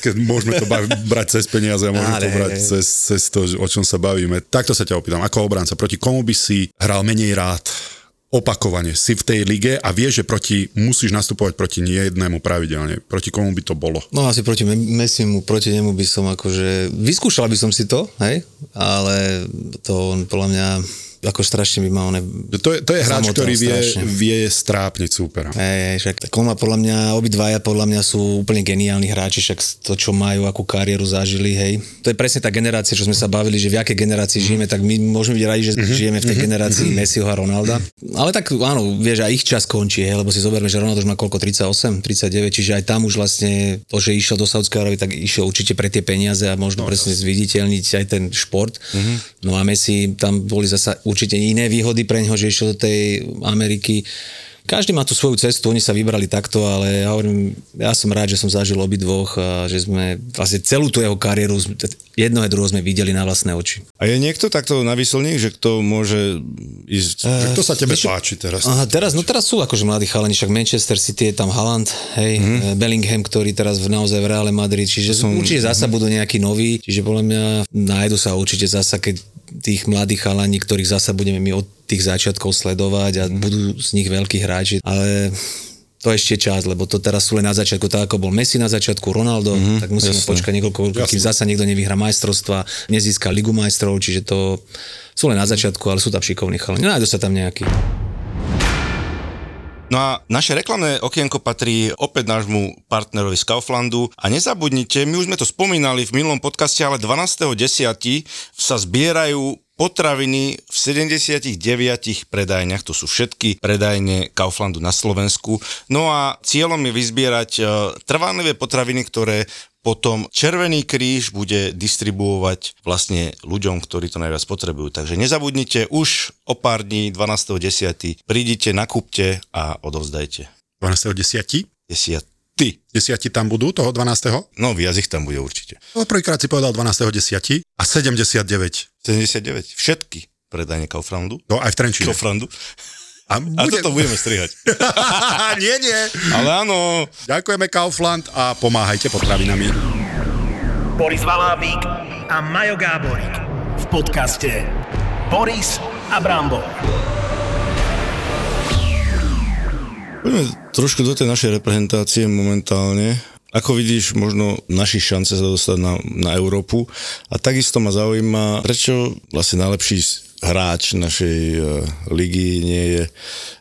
keď môžeme to bav- brať cez peniaze a môžeme Ale, to brať cez, cez to, o čom sa bavíme. Takto sa ťa opýtam, ako obranca, proti komu by si hral menej rád? Opakovane si v tej lige a vieš, že proti, musíš nastupovať proti nie jednému pravidelne. Proti komu by to bolo? No asi proti Me- Messimu, proti nemu by som akože, vyskúšal by som si to, hej, ale to on podľa mňa ako strašne by ma on To je, to je hráč, ktorý vie, strašne. vie strápniť súpera. Hej, však tak on má podľa mňa, obidvaja podľa mňa sú úplne geniálni hráči, však to, čo majú, akú kariéru zažili, hej. To je presne tá generácia, čo sme sa bavili, že v akej generácii žijeme, tak my môžeme byť radi, že žijeme v tej generácii Messiho a Ronalda. Ale tak áno, vieš, aj ich čas končí, hej, lebo si zoberme, že Ronaldo už má koľko, 38, 39, čiže aj tam už vlastne to, že išiel do Saudskej Arábie, tak išiel určite pre tie peniaze a možno presne zviditeľniť aj ten šport. No a Messi, tam boli zasa určite iné výhody pre neho, že išiel do tej Ameriky. Každý má tú svoju cestu, oni sa vybrali takto, ale ja hovorím, ja som rád, že som zažil obidvoch a že sme vlastne celú tú jeho kariéru, jedno aj druhé sme videli na vlastné oči. A je niekto takto na výslnik, že kto môže ísť... Že kto sa tebe čo- páči teraz? Aha, teraz, no teraz sú akože mladí chalani, však Manchester City je tam Haaland, hej, mm-hmm. Bellingham, ktorý teraz v, naozaj v Reále Madrid, čiže som, určite zasa budú nejakí noví, čiže podľa mňa nájdu sa určite zasa, keď tých mladých chalani, ktorých zasa budeme my od tých začiatkov sledovať a budú z nich veľkí hráči, ale to je ešte čas, lebo to teraz sú len na začiatku, tak ako bol Messi na začiatku, Ronaldo, mm-hmm, tak musíme jasné. počkať niekoľko rokov, kým zasa niekto nevyhrá majstrovstva, nezíska Ligu majstrov, čiže to sú len na začiatku, ale sú tam šikovní chalani. Nájdu sa tam nejakí. No a naše reklamné okienko patrí opäť nášmu partnerovi z Kauflandu a nezabudnite, my už sme to spomínali v minulom podcaste, ale 12.10. sa zbierajú potraviny v 79 predajniach, to sú všetky predajne Kauflandu na Slovensku. No a cieľom je vyzbierať e, trvanlivé potraviny, ktoré potom Červený kríž bude distribuovať vlastne ľuďom, ktorí to najviac potrebujú. Takže nezabudnite, už o pár dní, 12.10. prídite, nakúpte a odovzdajte. 12.10. 10. 10 tam budú, toho 12. No, viac ich tam bude určite. No, prvýkrát si povedal 12.10. a 79. 79. Všetky predajne Kauflandu. No aj v Trenčíne. Kauflandu. A, A bude... toto budeme strihať. [LAUGHS] nie, nie. Ale áno, Ďakujeme Kaufland a pomáhajte potravinami. Boris Valábík a Majo Gáborík v podcaste Boris a Brambor. Poďme trošku do tej našej reprezentácie momentálne. Ako vidíš, možno naši šance sa dostať na, na Európu a takisto ma zaujíma, prečo vlastne najlepší hráč našej uh, ligy nie je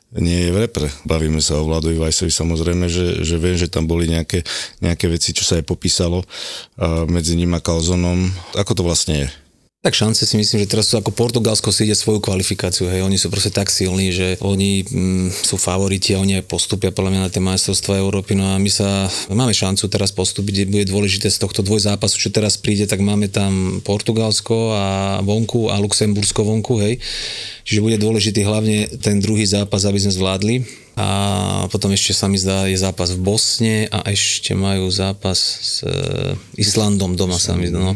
nie je v repre. Bavíme sa o Vladovi Vajsovi samozrejme, že, že viem, že tam boli nejaké, nejaké veci, čo sa aj popísalo uh, medzi ním a Kalzonom. Ako to vlastne je? Tak šance si myslím, že teraz sú ako Portugalsko si ide svoju kvalifikáciu, hej, oni sú proste tak silní, že oni mm, sú favoriti a oni aj postupia podľa mňa na tie majstrovstvá Európy, no a my sa, máme šancu teraz postúpiť, bude dôležité z tohto dvojzápasu, čo teraz príde, tak máme tam Portugalsko a vonku a Luxembursko vonku, hej, čiže bude dôležitý hlavne ten druhý zápas, aby sme zvládli. A potom ešte sa mi zdá, je zápas v Bosne a ešte majú zápas s e, Islandom doma sa mi zdá, no.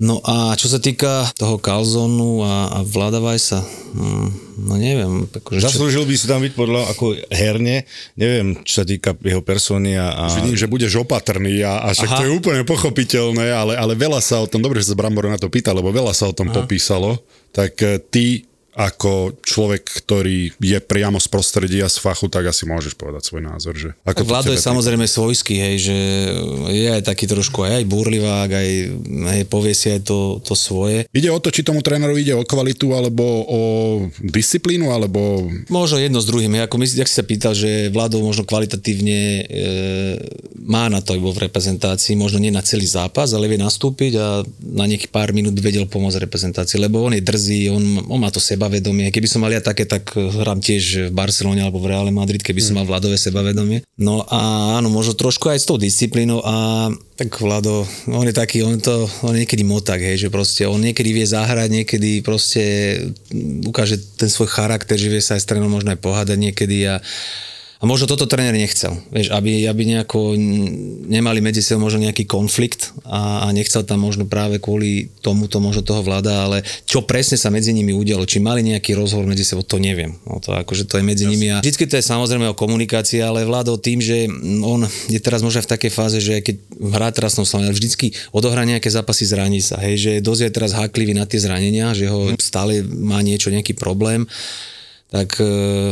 No a čo sa týka toho Kalzonu a, a Vlada Vajsa, hm, no neviem. Akože čo, Zaslúžil by si tam byť podľa ako herne, neviem, čo sa týka jeho persony a... Vidím, že budeš opatrný a, a však Aha. to je úplne pochopiteľné, ale, ale veľa sa o tom, dobre, že sa Brambor na to pýta, lebo veľa sa o tom Aha. popísalo, tak e, ty ako človek, ktorý je priamo z prostredia z fachu, tak asi môžeš povedať svoj názor. Že ako Vlado je samozrejme svojský, hej, že je aj taký trošku aj, aj burlivák, aj hej, povie si aj to, to svoje. Ide o to, či tomu trénerovi ide o kvalitu, alebo o disciplínu, alebo... Možno jedno s druhým, hej, ako my, jak si sa pýtal, že Vlado možno kvalitatívne e, má na to, aby bol v reprezentácii, možno nie na celý zápas, ale vie nastúpiť a na nejakých pár minút vedel pomôcť reprezentácii, lebo on je drzý, on, on má to sebavedomie. Keby som mal ja také, tak hrám tiež v Barcelone alebo v Reále Madrid, keby som mal Vladové sebavedomie. No a áno, možno trošku aj s tou disciplínou a tak Vlado, on je taký, on to, on je niekedy motak, hej, že proste on niekedy vie zahrať, niekedy proste ukáže ten svoj charakter, že vie sa aj s trénerom možno aj pohádať niekedy a a možno toto tréner nechcel, vieš, aby, aby nejako nemali medzi sebou možno nejaký konflikt a, a nechcel tam možno práve kvôli tomuto možno toho vláda, ale čo presne sa medzi nimi udialo, či mali nejaký rozhovor medzi sebou, to neviem. No to akože to je medzi nimi a vždycky to je samozrejme o komunikácii, ale vládol tým, že on je teraz možno v takej fáze, že keď hrá teraz som ale vždycky odohrá nejaké zápasy, zraní sa, hej, že dosť je teraz háklivý na tie zranenia, že ho stále má niečo, nejaký problém tak e,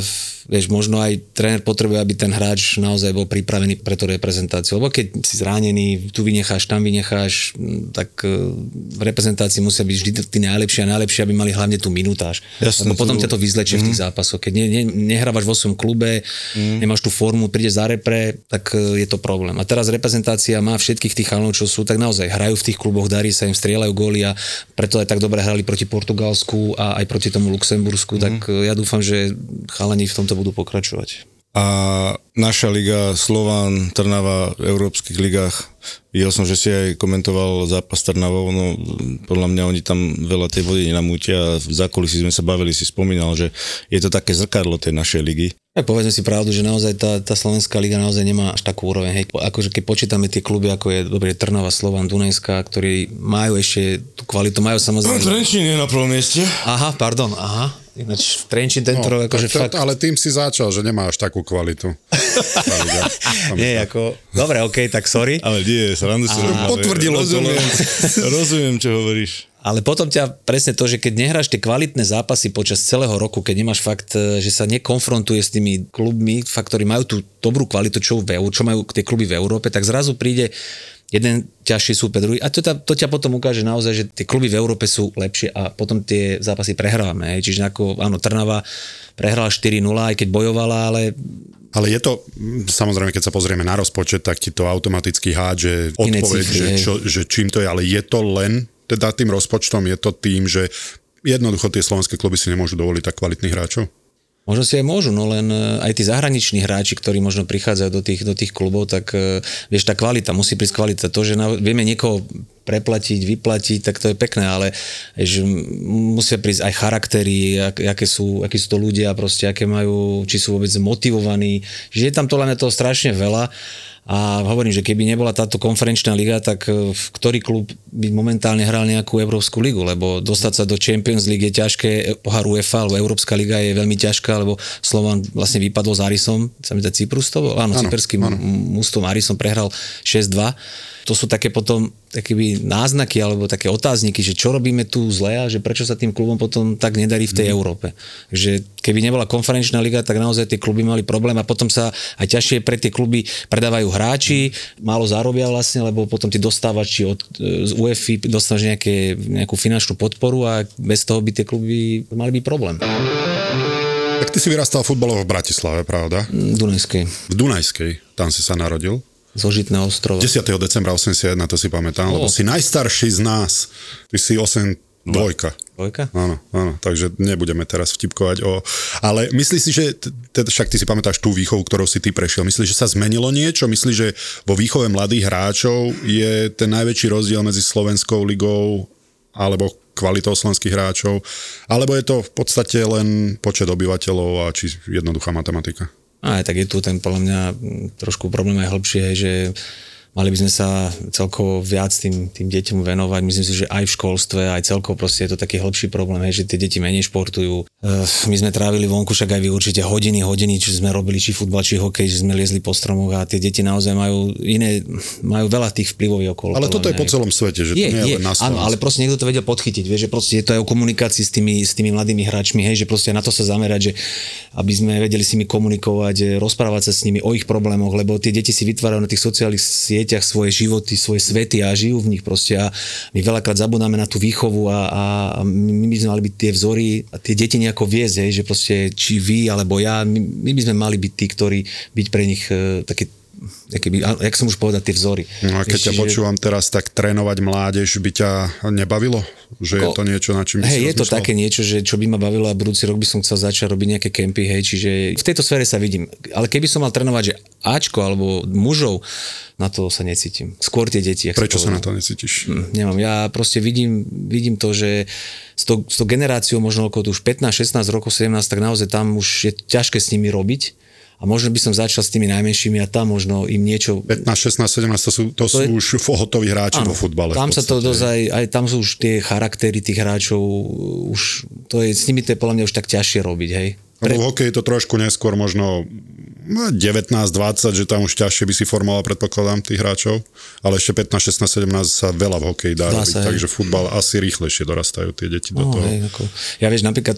vieš, možno aj tréner potrebuje, aby ten hráč naozaj bol pripravený pre tú reprezentáciu. Lebo keď si zranený, tu vynecháš, tam vynecháš, tak e, v reprezentácii musia byť vždy tí najlepší a najlepší, aby mali hlavne tú minutáž. Jasné, Lebo potom to- ťa to vyzlečie v tých zápasoch. Keď ne, ne, nehrávaš vo svojom klube, nemáš tú formu, príde za repre, tak e, je to problém. A teraz reprezentácia má všetkých tých chalanov, čo sú, tak naozaj hrajú v tých kluboch, darí sa im, strieľajú góly a preto aj tak dobre hrali proti Portugalsku a aj proti tomu Luxembursku, tak e, ja dúfam, že chalani v tomto budú pokračovať. A naša liga Slovan, Trnava v európskych ligách, videl som, že si aj komentoval zápas Trnavou, no podľa mňa oni tam veľa tej vody nenamútia a v zákulisí sme sa bavili, si spomínal, že je to také zrkadlo tej našej ligy. Tak povedzme si pravdu, že naozaj tá, tá slovenská liga naozaj nemá až takú úroveň. Hej. Akože keď počítame tie kluby, ako je dobre Trnava, Slovan, Dunajská, ktorí majú ešte tú kvalitu, majú samozrejme... Trenčín je na prvom mieste. Aha, pardon, aha. Ináč v Trenčín tento rok, akože fakt... ale tým si začal, že nemá až takú kvalitu. [LAUGHS] [LAUGHS] Nie, ako... Dobre, okej, tak sorry. Ale nie, srandu si ale Potvrdilo to, rozumiem, [LAUGHS] rozumiem, čo hovoríš. Ale potom ťa presne to, že keď nehráš tie kvalitné zápasy počas celého roku, keď nemáš fakt, e, že sa nekonfrontuje s tými klubmi, fakt, ktorí majú tú dobrú kvalitu, čo, v, čo majú tie kluby v Európe, tak zrazu príde jeden ťažší súper, druhý. A to, to ťa potom ukáže naozaj, že tie kluby v Európe sú lepšie a potom tie zápasy prehrávame. Čiže ako, áno, Trnava prehrala 4-0, aj keď bojovala, ale Ale je to, samozrejme, keď sa pozrieme na rozpočet, tak ti to automaticky hádže odpoveď, cifry, že, čo, že čím to je, ale je to len teda tým rozpočtom, je to tým, že jednoducho tie slovenské kluby si nemôžu dovoliť tak kvalitných hráčov? Možno si aj môžu, no len e, aj tí zahraniční hráči, ktorí možno prichádzajú do tých, do tých klubov, tak e, vieš, tá kvalita, musí prísť kvalita. To, že na, vieme niekoho preplatiť, vyplatiť, tak to je pekné, ale m- musia prísť aj charaktery, ak, aké, sú, akí sú to ľudia, proste, aké majú, či sú vôbec motivovaní. Že je tam to len toho strašne veľa. A hovorím, že keby nebola táto konferenčná liga, tak e, v ktorý klub by momentálne hral nejakú Európsku ligu, lebo dostať sa do Champions League je ťažké, e, pohár UEFA alebo Európska liga je veľmi ťažká, lebo Slovan vlastne vypadol s Arisom, sa mi Cyprus to bol? Áno, Áno, cyperským Arisom prehral 6-2. To sú také potom takými náznaky alebo také otázniky, že čo robíme tu zle a že prečo sa tým klubom potom tak nedarí v tej Mhm. Európe. Že keby nebola konferenčná liga, tak naozaj tie kluby mali problém a potom sa aj ťažšie pre tie kluby predávajú hráči, málo zarobia vlastne, lebo potom ty dostávaš či od, z UEFI dostávaš nejaké, nejakú finančnú podporu a bez toho by tie kluby mali byť problém. Tak ty si vyrastal futbalovo v Bratislave, pravda? Dunajskej, V Dunajskej, tam si sa narodil. Zo Žitného ostrova. 10. decembra 81, to si pamätám, lebo si najstarší z nás. Ty si 8 dvojka. Dvojka? Áno, áno, takže nebudeme teraz vtipkovať o... Ale myslíš si, že, teda však ty si pamätáš tú výchovu, ktorou si ty prešiel, myslíš, že sa zmenilo niečo? Myslíš, že vo výchove mladých hráčov je ten najväčší rozdiel medzi Slovenskou ligou alebo kvalitou slovenských hráčov? Alebo je to v podstate len počet obyvateľov a či jednoduchá matematika? Aj tak je tu ten podľa mňa mm, trošku problém aj hlbšie, hej, že mali by sme sa celkovo viac tým, tým deťom venovať. Myslím si, že aj v školstve, aj celkovo proste je to taký hĺbší problém, hej, že tie deti menej športujú. Uh, my sme trávili vonku, však aj vy určite hodiny, hodiny, či sme robili či futbal, či hokej, že sme liezli po stromoch a tie deti naozaj majú iné, majú veľa tých vplyvov okolo. Ale toto je po celom svete, že Je, to nie je, je, na áno, Slovensku. ale proste niekto to vedel podchytiť, vieš, že proste je to aj o komunikácii s tými, s tými mladými hráčmi, hej, že proste na to sa zamerať, že aby sme vedeli s nimi komunikovať, rozprávať sa s nimi o ich problémoch, lebo tie deti si vytvárajú na tých sociálnych sieťach svoje životy, svoje svety a žijú v nich proste. A my veľakrát zabudáme na tú výchovu a, a my by sme mali byť tie vzory a tie deti nejako viesť, že proste či vy alebo ja, my, my by sme mali byť tí, ktorí byť pre nich e, také Keby, jak som už povedal, tie vzory. No a keď Vieš, ťa počúvam teraz, tak trénovať mládež by ťa nebavilo? Že je Ko- to niečo, na čím Hej, je to rozmýšľal? také niečo, že čo by ma bavilo a budúci rok by som chcel začať robiť nejaké kempy, hej, čiže v tejto sfére sa vidím. Ale keby som mal trénovať, že Ačko alebo mužov, na to sa necítim. Skôr tie deti. Prečo sa na povedal. to necítiš? Hm, Nemám, ja proste vidím, vidím to, že s tou, s tou generáciou možno okolo už 15, 16 rokov, 17, tak naozaj tam už je ťažké s nimi robiť. A možno by som začal s tými najmenšími a tam možno im niečo 15, 16, 17, to sú, to sú je- už hotoví hráči vo futbale. Tam sa to dosť aj, tam sú už tie charaktery tých hráčov, už to je, s nimi to je podľa mňa už tak ťažšie robiť, hej. Lebo v hokeji je to trošku neskôr možno no, 19, 20, že tam už ťažšie by si formoval, predpokladám, tých hráčov, ale ešte 15, 16, 17 sa veľa v hokeji dá, Dá robiť, sa, takže futbal asi rýchlejšie dorastajú tie deti do No, toho. hej, ako, ja vieš, napríklad,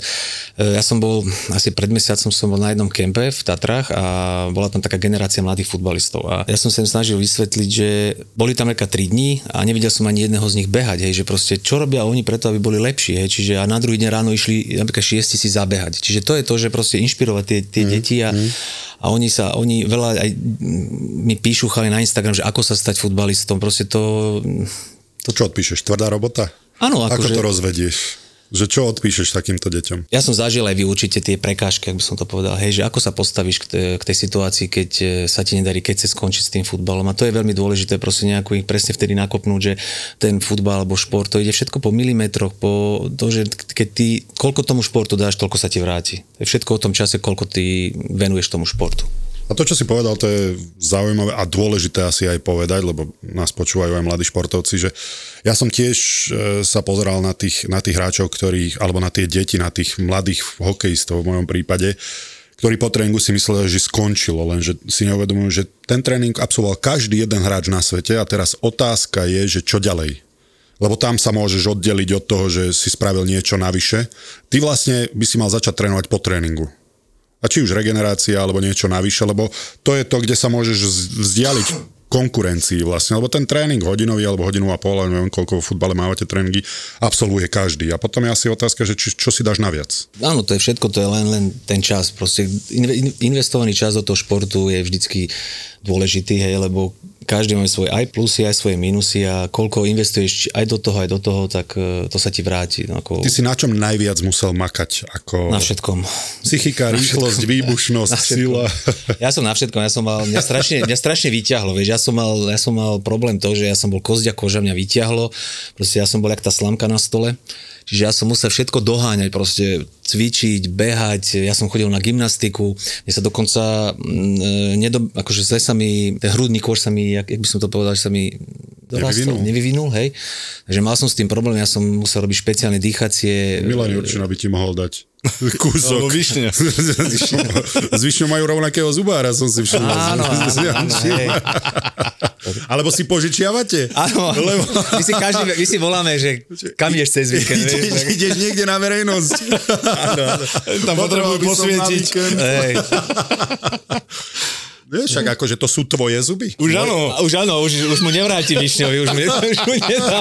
e, ja som bol, asi pred mesiacom som bol na jednom kempe v Tatrách a bola tam taká generácia mladých futbalistov. A ja som sa im snažil vysvetliť, že boli tam nejaká 3 dní a nevidel som ani jedného z nich behať, hej, že proste čo robia oni preto, aby boli lepší, hej, čiže a na druhý deň ráno išli napríklad šiesti si zabehať, čiže to je to, že proste inšpirovať tie, tie mm, deti a, a oni sa, oni veľa aj mi píšu chali na Instagram, že ako sa stať futbalistom, proste to, To čo odpíšeš? Tvrdá robota? Áno, Ako akože- to rozvedieš? Že čo odpíšeš takýmto deťom? Ja som zažil aj vy určite tie prekážky, ak by som to povedal, hej, že ako sa postavíš k, te, k tej situácii, keď e, sa ti nedarí, keď sa skončiť s tým futbalom. A to je veľmi dôležité, proste nejako ich presne vtedy nakopnúť, že ten futbal alebo šport, to ide všetko po milimetroch, po to, že keď ty, koľko tomu športu dáš, toľko sa ti vráti. Je všetko o tom čase, koľko ty venuješ tomu športu. A to, čo si povedal, to je zaujímavé a dôležité asi aj povedať, lebo nás počúvajú aj mladí športovci, že ja som tiež e, sa pozeral na tých, na tých hráčov, ktorých, alebo na tie deti, na tých mladých hokejistov v mojom prípade, ktorí po tréningu si mysleli, že skončilo, lenže si neuvedomujú, že ten tréning absolvoval každý jeden hráč na svete a teraz otázka je, že čo ďalej. Lebo tam sa môžeš oddeliť od toho, že si spravil niečo navyše. Ty vlastne by si mal začať trénovať po tréningu. A či už regenerácia alebo niečo navyše, lebo to je to, kde sa môžeš vzdialiť konkurencii vlastne, lebo ten tréning hodinový alebo hodinu a pol, neviem koľko v futbale mávate tréningy, absolvuje každý. A potom je asi otázka, že či, čo si dáš naviac. Áno, to je všetko, to je len, len ten čas. Proste in- in- investovaný čas do toho športu je vždycky dôležitý, hej, lebo každý má svoje aj plusy, aj svoje minusy a koľko investuješ aj do toho, aj do toho, tak e, to sa ti vráti. No, ako Ty si na čom najviac musel makať? Ako na všetkom. psychika, rýchlosť, výbušnosť, [LAUGHS] Na všetkom. sila. Ja som na všetkom, ja som mal, mňa strašne, mňa strašne vyťahlo, vieš, ja som, mal, ja som mal problém to, že ja som bol kozďa koža, mňa vyťahlo, proste ja som bol jak tá slamka na stole, čiže ja som musel všetko doháňať, proste cvičiť, behať, ja som chodil na gymnastiku, mne sa dokonca, mm, nedo, akože zle sa mi, ten hrudný kôž sa mi, jak, jak by som to povedal, že sa mi dorastol, Nevyvinul. nevyvinul, hej, takže mal som s tým problém, ja som musel robiť špeciálne dýchacie, Milan Jurčina by ti mohol dať [LAUGHS] kúsok. Alebo višňa. [LAUGHS] S višňou majú rovnakého zubára, som si všimol. Áno, áno, [LAUGHS] áno, hej. Alebo si požičiavate? Áno, Lebo... my si každý, my si voláme, že kam ideš cez víkend, vieš, ideš, tak- ideš niekde na verejnosť. Áno, áno. Tam potrebujú posvietiť. Hej. Vieš, však akože to sú tvoje zuby. Už áno. A Už áno, už, už mu nevráti Višňovi, už, mi, [LAUGHS] už mu nedá.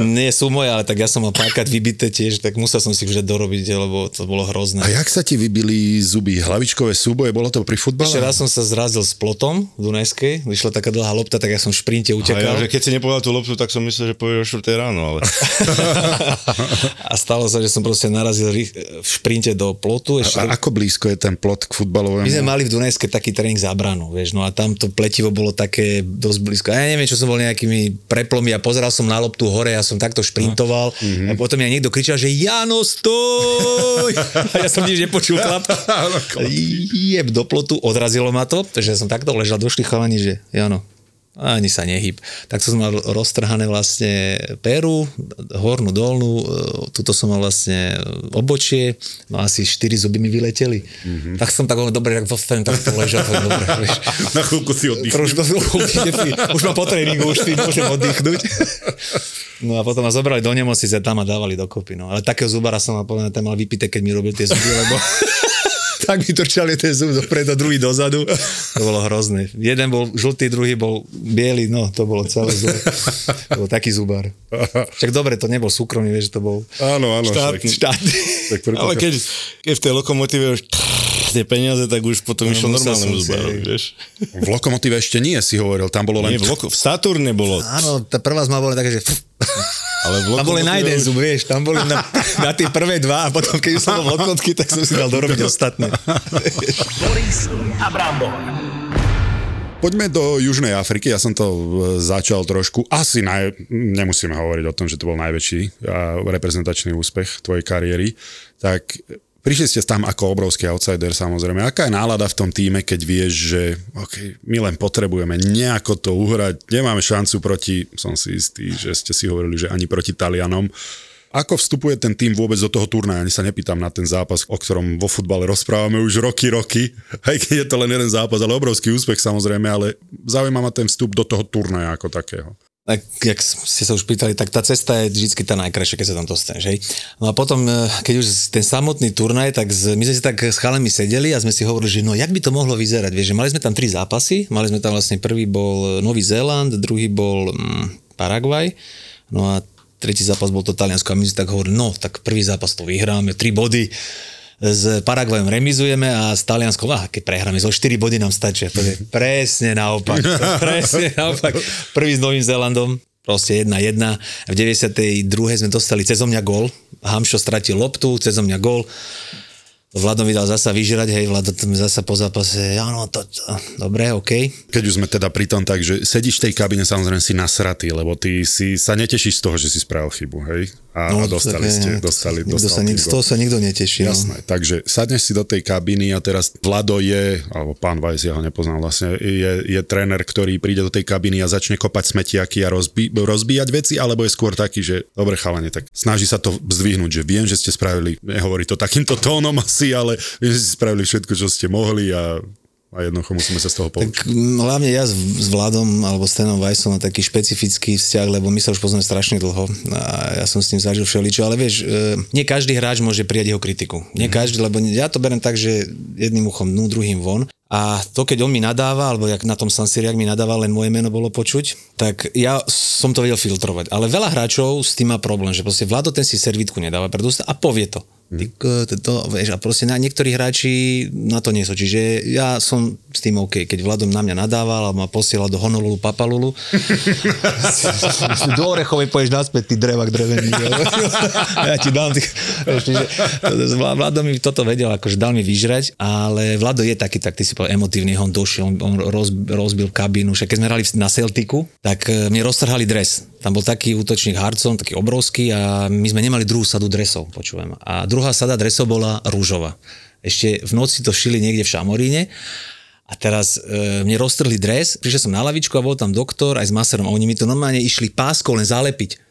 Nie sú moje, ale tak ja som mal párkrát vybité tiež, tak musel som si už dorobiť, lebo to bolo hrozné. A jak sa ti vybili zuby? Hlavičkové súboje, bolo to pri futbale? Ešte raz som sa zrazil s plotom v Dunajskej, vyšla taká dlhá lopta, tak ja som v šprinte A ja, utekal. že keď si nepovedal tú loptu, tak som myslel, že povieš o 4 ráno, ale... [LAUGHS] A stalo sa, že som proste narazil v šprinte do plotu. Ešte A ako blízko je ten plot k futbalovému? My sme mali v Dunajske taký tréning za branu, vieš, no a tam to pletivo bolo také dosť blízko. Ja neviem, čo som bol nejakými preplomy a pozeral som na loptu hore, ja som takto šprintoval a potom aj niekto kričal, že Jano, stoj! [LAUGHS] A ja som nič nepočul klap. [LAUGHS] Jeb do plotu, odrazilo ma to, takže ja som takto ležal, došli chalani, že Jano, ani sa nehyb. Tak som mal roztrhané vlastne peru, hornú, dolnú, e, tuto som mal vlastne obočie, no asi 4 zuby mi vyleteli. Mm-hmm. Tak som tak dobre, tak zostanem takto ležať, tak dobre, [LAUGHS] vieš. Na chvíľku si oddychneš. už ma po tréningu, už si môžem oddychnúť. No a potom ma zobrali do nemocnice, tam ma dávali dokopy. No. Ale takého zubara som mal, povedané, ten mal vypité, keď mi robil tie zuby, lebo tak mi trčali ten zub dopredu, druhý dozadu. To bolo hrozné. Jeden bol žltý, druhý bol biely, no to bolo celé zub. To bol taký zubar. Však dobre, to nebol súkromný, vieš, to bol áno, áno, štátny. štátny. Tak Ale keď, keď v tej lokomotíve už tie peniaze, tak už potom no, išiel normálnemu zubárovi, vieš. V lokomotíve ešte nie, si hovoril, tam bolo len... Nie, v, loko- v Saturne bolo. Áno, tá prvá zma bola taká, že... Ale v tam boli na jeden zub, vieš, tam boli na, na tie prvé dva a potom keď som bol v tak som si dal dorobiť ostatné. Boris Abramov. Poďme do Južnej Afriky, ja som to e, začal trošku, asi naj, nemusíme hovoriť o tom, že to bol najväčší reprezentačný úspech tvojej kariéry, tak Prišli ste tam ako obrovský outsider samozrejme. Aká je nálada v tom týme, keď vieš, že okay, my len potrebujeme nejako to uhrať, nemáme šancu proti, som si istý, že ste si hovorili, že ani proti Talianom. Ako vstupuje ten tým vôbec do toho turnaja? Ani sa nepýtam na ten zápas, o ktorom vo futbale rozprávame už roky, roky. Aj keď je to len jeden zápas, ale obrovský úspech samozrejme, ale zaujíma ma ten vstup do toho turnaja ako takého tak jak ste sa už pýtali, tak tá cesta je vždy tá najkrajšia, keď sa tam dostaneš, hej. No a potom, e, keď už ten samotný turnaj, tak z, my sme si tak s chalami sedeli a sme si hovorili, že no jak by to mohlo vyzerať, vieš, že mali sme tam tri zápasy, mali sme tam vlastne prvý bol Nový Zéland, druhý bol mm, Paraguaj, no a tretí zápas bol to Taliansko a my si tak hovorili, no tak prvý zápas to vyhráme, tri body, s Paraguajom remizujeme a s Talianskom, ah, keď prehráme, zo 4 body nám stačia. To je [LAUGHS] presne naopak. presne [LAUGHS] naopak. Prvý s Novým Zélandom, proste 1-1. V 92. sme dostali cez mňa gól. Hamšo stratil loptu, cez mňa gól. Vlado mi dal zasa vyžrať, hej, Vlado tam zasa po zápase, áno, to, to, dobre, OK. Keď už sme teda pri tom tak, že sedíš v tej kabine, samozrejme si nasratý, lebo ty si sa netešíš z toho, že si spravil chybu, hej? A, no, a dostali ste, dostali, nikto sa, nik, z toho sa nikto neteší. No. Jasné, no. takže sadneš si do tej kabiny a teraz Vlado je, alebo pán Vajs, ja ho nepoznám vlastne, je, je tréner, ktorý príde do tej kabiny a začne kopať smetiaky a rozbí, rozbíjať veci, alebo je skôr taký, že dobre chalanie, tak snaží sa to zdvihnúť, že viem, že ste spravili, nehovorí to takýmto tónom asi, ale že ste spravili všetko, čo ste mohli a a jednoducho musíme sa z toho poučiť. Tak hlavne ja s, s Vladom alebo s Tenom Vajsom mám taký špecifický vzťah, lebo my sa už poznáme strašne dlho a ja som s ním zažil všeličo, ale vieš, e, nie každý hráč môže prijať jeho kritiku. Nie mm. každý, lebo ja to berem tak, že jedným uchom dnu, druhým von. A to, keď on mi nadáva, alebo jak na tom Sansiriak mi nadáva, len moje meno bolo počuť, tak ja som to vedel filtrovať. Ale veľa hráčov s tým má problém, že proste Vlado ten si servítku nedáva pred a povie to. Vieš, a proste na niektorí hráči na to nie sú. Čiže ja som s tým OK. Keď Vladom na mňa nadával a ma posielal do Honolulu Papalulu, [LAUGHS] do Orechovej poješ naspäť, ty drevak drevený. ja ti dám. Ty, čiže, Vlado mi toto vedel, akože dal mi vyžrať, ale Vlado je taký, tak ty si povedal, emotívny, on došiel, on, on roz, rozbil kabínu. Však keď sme hrali na Celtiku, tak eh, mne roztrhali dres. Tam bol taký útočník Harcon, taký obrovský a my sme nemali druhú sadu dresov, počúvam. A druhá sada dresov bola rúžová. Ešte v noci to šili niekde v Šamoríne a teraz e, mne roztrhli dres, prišiel som na lavičku a bol tam doktor aj s maserom a oni mi to normálne išli páskou len zalepiť.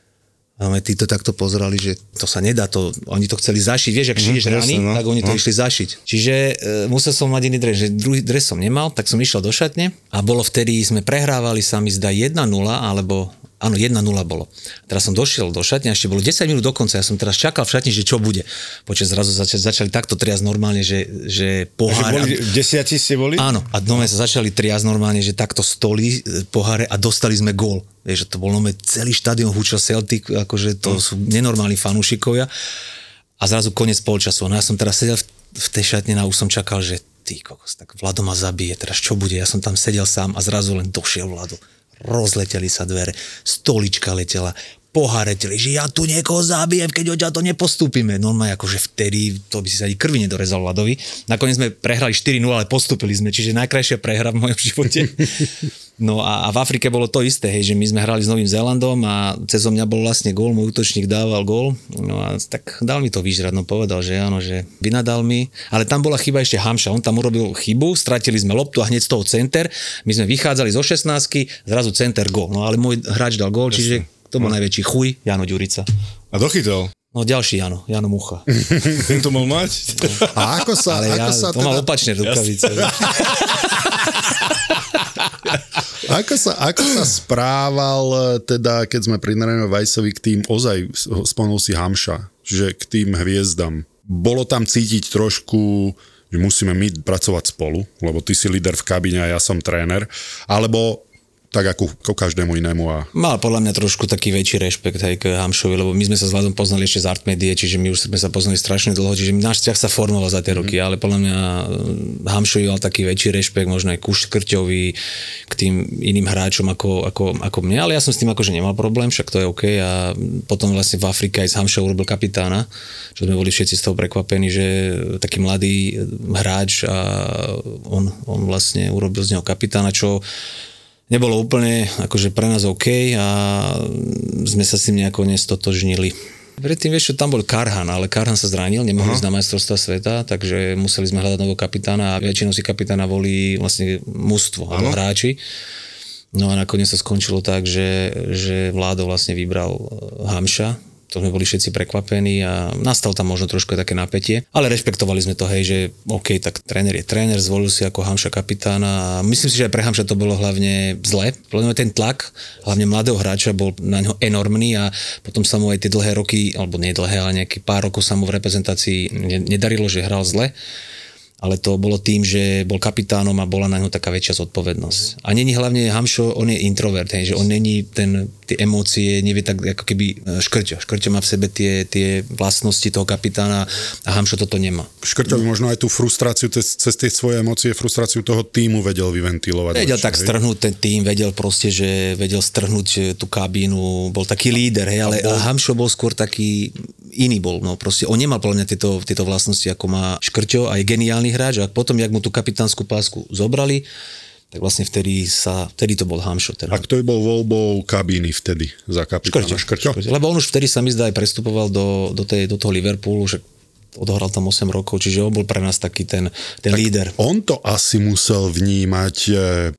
A my títo takto pozerali, že to sa nedá, to, oni to chceli zašiť, vieš, ak mhm, šiješ mm, rany, no, tak oni to no. išli zašiť. Čiže e, musel som mať iný dres, že druhý dres som nemal, tak som išiel do šatne a bolo vtedy, sme prehrávali sa mi zdá 1-0, alebo Áno, 1-0 bolo. Teraz som došiel do šatne, ešte bolo 10 minút do konca, ja som teraz čakal v šatni, že čo bude. Počas zrazu začali, začali takto triasť normálne, že, že poháre. Že boli, desiatí ste boli? Áno, a dnome sa začali triasť normálne, že takto stoli, e, poháre a dostali sme gól. Vieš, že to bol nome, celý štadión húčil Celtic, akože to mm. sú nenormálni fanúšikovia. A zrazu koniec polčasu. No ja som teraz sedel v, v tej šatne a už som čakal, že ty kokos, tak Vlado ma zabije, teraz čo bude? Ja som tam sedel sám a zrazu len došiel Vlado rozleteli sa dvere, stolička letela, poharetili, že ja tu niekoho zabijem, keď odtiaľ to nepostúpime. No ma akože vtedy, to by si sa ani krvi nedorezal Vladovi. Nakoniec sme prehrali 4-0, ale postúpili sme, čiže najkrajšia prehra v mojom živote. [LAUGHS] No a, a v Afrike bolo to isté, hej, že my sme hrali s Novým Zélandom a cez mňa bol vlastne gól, môj útočník dával gól. No a tak dal mi to vyžrať, no povedal, že áno, že vynadal mi. Ale tam bola chyba ešte Hamša, on tam urobil chybu, stratili sme loptu a hneď z toho center. My sme vychádzali zo 16 zrazu center gól. No ale môj hráč dal gól, čiže to bol najväčší chuj, Jano Ďurica. A dochytal. No ďalší Jano, Jano Mucha. [LAUGHS] Ten to mal mať? A ako sa, Ale ako ja, sa to mal teda, opačne rukavice. [LAUGHS] ako sa, ako sa správal, teda, keď sme pri Nereno Vajsovi k tým, ozaj spomenul si Hamša, že k tým hviezdam. Bolo tam cítiť trošku, že musíme my pracovať spolu, lebo ty si líder v kabíne a ja som tréner, alebo tak ako ko každému inému a Mal podľa mňa trošku taký väčší rešpekt aj k Hamšovi, lebo my sme sa s Vladom poznali ešte z Artmedie, čiže my už sme sa poznali strašne dlho, čiže náš vzťah sa formoval za tie Mhm. roky, ale podľa mňa eh, Hamšovi mal taký väčší rešpekt, možno aj ku Škrťovi, k tým iným hráčom ako, ako, ako mne, ale ja som s tým akože nemal problém, však to je OK a potom vlastne v Afrike aj s Hamšou urobil kapitána, čo sme boli všetci z toho prekvapení, že taký mladý hráč a on, on vlastne urobil z neho kapitána, čo nebolo úplne akože pre nás OK a sme sa s tým nejako nestotožnili. Predtým vieš, tam bol Karhan, ale Karhan sa zranil, nemohli ísť na majstrovstva sveta, takže museli sme hľadať nového kapitána a väčšinou si kapitána volí vlastne mužstvo alebo hráči. No a nakoniec sa skončilo tak, že, že Vládo vlastne vybral eh, Hamša, to sme boli všetci prekvapení a nastal tam možno trošku také napätie, ale rešpektovali sme to, hej, že OK, tak tréner je tréner, zvolil si ako Hamša kapitána a myslím si, že aj pre Hamša to bolo hlavne zle. Mňa ten tlak, hlavne mladého hráča, bol na ňo enormný a potom sa mu aj tie dlhé roky, alebo nie dlhé, ale nejaký pár rokov sa mu v reprezentácii ne- nedarilo, že hral zle ale to bolo tým, že bol kapitánom a bola na ňo taká väčšia zodpovednosť. A není hlavne Hamšo, on je introvert, hej, že on není ten, tie emócie, nevie tak ako keby e, Škrťo. Škrťo má v sebe tie, tie vlastnosti toho kapitána a Hamšo toto nemá. Škrťovi možno aj tú frustráciu cez, cez tie svoje emócie, frustráciu toho týmu vedel vyventilovať. Vedel lepšie, tak hej? strhnúť ten tým, vedel proste, že vedel strhnúť e, tú kabínu, bol taký líder, hej, ale bol... Hamšo bol skôr taký iný bol, no proste on nemal podľa mňa tieto, tieto vlastnosti, ako má Škrťo a je geniálny hráč a potom, jak mu tú kapitánsku pásku zobrali, tak vlastne vtedy sa, vtedy to bol Hamšo. A Teda. kto bol voľbou kabíny vtedy za kapitána? Škrťo? Škrťo. Lebo on už vtedy sa mi zdá aj prestupoval do, do, tej, do toho Liverpoolu, že odohral tam 8 rokov, čiže on bol pre nás taký ten, ten líder. On to asi musel vnímať, e,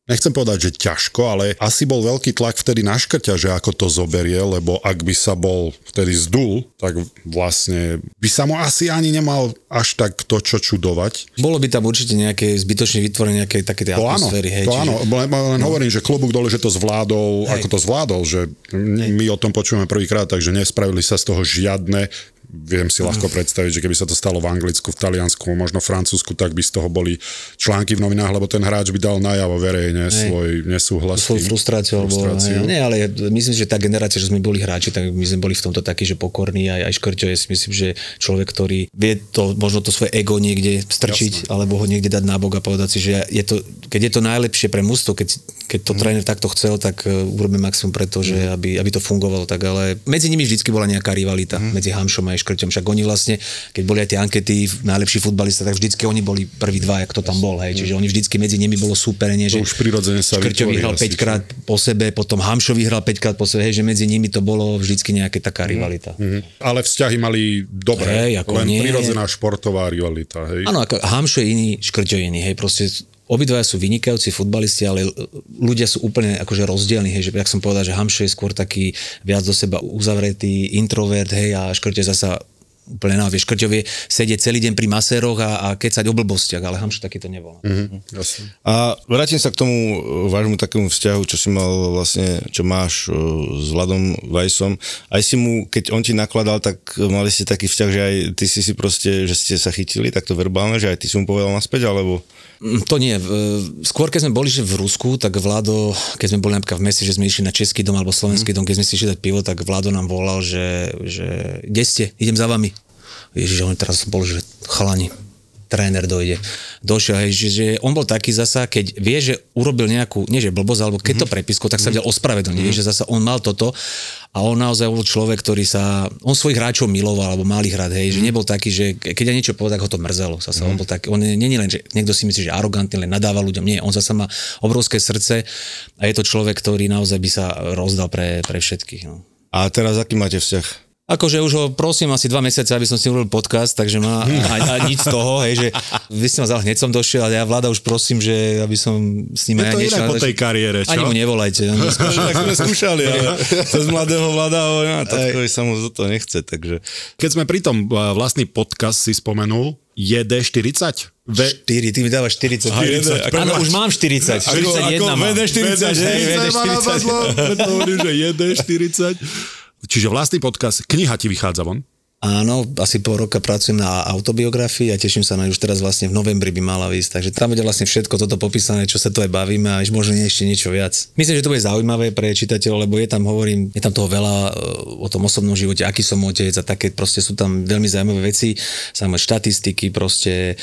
nechcem povedať, že ťažko, ale asi bol veľký tlak vtedy na škrťa, že ako to zoberie, lebo ak by sa bol vtedy zdul, tak vlastne by sa mu asi ani nemal až tak to, čo čudovať. Bolo by tam určite nejaké zbytočne vytvorenie nejakej také tej To áno, atmosféry. hej, to čiže- áno, len, len hovorím, že klobúk dole, že to zvládol, Hej. ako to zvládol, že my o tom počujeme prvýkrát, takže nespravili sa z toho žiadne Viem si ľahko predstaviť, že keby sa to stalo v Anglicku, v Taliansku, možno Francúzsku, tak by z toho boli články v novinách, lebo ten hráč by dal najavo verejne svoj nesúhlas. svoju tým. frustráciu, alebo, Frustráciu. Nie, ale myslím, že tá generácia, že sme boli hráči, tak my sme boli v tomto takí, že pokorní, aj, aj Škrťo je myslím, že človek, ktorý vie to, možno to svoje ego niekde strčiť, Jasne. alebo ho niekde dať nabok a povedať si, že je to, keď je to najlepšie pre musto, keď, keď to mm. tréner takto chcel, tak uh, urobíme maximum preto, že aby, aby to fungovalo tak, ale medzi nimi vždycky bola nejaká rivalita, mm. medzi Hamšom a aj Škrťom, však oni vlastne, keď boli aj tie ankety, najlepší futbalista, tak vždycky oni boli prví dva, jak to tam bol, hej, čiže oni vždycky medzi nimi bolo súperenie, že už prirodzene sa Škrťo vyhral asi, 5 krát po sebe, potom Hamšo vyhral 5 krát po sebe, hej, že medzi nimi to bolo vždycky nejaká taká rivalita. Mhm. Ale vzťahy mali dobré, Hej, ako len nie. prirodzená športová rivalita. Hej? Áno, ako Hamšo je iný, Škrťo je iný, hej, proste obidvaja sú vynikajúci futbalisti, ale ľudia sú úplne akože rozdielni, hej, že jak som povedal, že Hamšo je skôr taký viac do seba uzavretý introvert, hej, a Škrťo je zasa úplne na, vieš, Škrťo vie sedieť celý deň pri maséroch a, a kecať o blbostiach, ale Hamšo taký to nebol. Mhm, jasne. A vrátim sa k tomu e, vášmu takému vzťahu, čo si mal vlastne, čo máš e, s Vladom Vajsom. Aj si mu, keď on ti nakladal, tak mali ste taký vzťah, že aj ty si si proste, že ste sa chytili takto verbálne, že aj ty si mu povedal naspäť, alebo... Mm, To nie. Skôr, keď sme boli že v Rusku, tak Vlado, keď sme boli napríklad v meste, že sme išli na český dom alebo slovenský dom, keď sme si išli dať pivo, tak Vlado nám volal, že, že kde ste, idem za vami. Ježiš, on teraz bol, že chalani, tréner dojde. Došiel, hej, že, že on bol taký zasa, keď vie, že urobil nejakú, nie že blbosť, alebo keď to prepisko, tak sa vedel ospravedlniť, mm-hmm. že zasa on mal toto a on naozaj bol človek, ktorý sa, on svojich hráčov miloval, alebo mal ich rád, hej, že nebol taký, že keď ja niečo povedal, tak ho to mrzelo. Zasa, on bol taký, on je len, že niekto si myslí, že arogantný, len nadáva ľuďom, nie, on zasa má obrovské srdce a je to človek, ktorý naozaj by sa rozdal pre, pre všetkých. No. A teraz aký máte vzťah? Akože už ho prosím asi dva mesiace, aby som si urobil podcast, takže má [LAUGHS] a, a nič z toho, hej, že vy ste ma vzal, hneď som došiel, ale ja vláda už prosím, že aby som s ním Je aj niečo... po tej kariére, čo? Ani mu nevolajte. [LAUGHS] On tak sme skúšali, ale [LAUGHS] cez mladého vláda, no, tatkovi sa mu to nechce, takže... Keď sme pri tom uh, vlastný podcast si spomenul, JD40? V... 4, ty mi dávaš 40. Aha, 40, Áno, už mám 40, 41 mám. VD40, že? Preto hovorím, že JD40. Čiže vlastný podcast, kniha ti vychádza von? Áno, asi pol roka pracujem na autobiografii a teším sa na už teraz vlastne v novembri by mala výsť. Takže tam bude vlastne všetko toto popísané, čo sa tu aj bavíme a možno nie ešte niečo viac. Myslím, že to bude zaujímavé pre čitateľov, lebo je tam, hovorím, je tam toho veľa e, o tom osobnom živote, aký som otec a také proste sú tam veľmi zaujímavé veci, samozrejme štatistiky, proste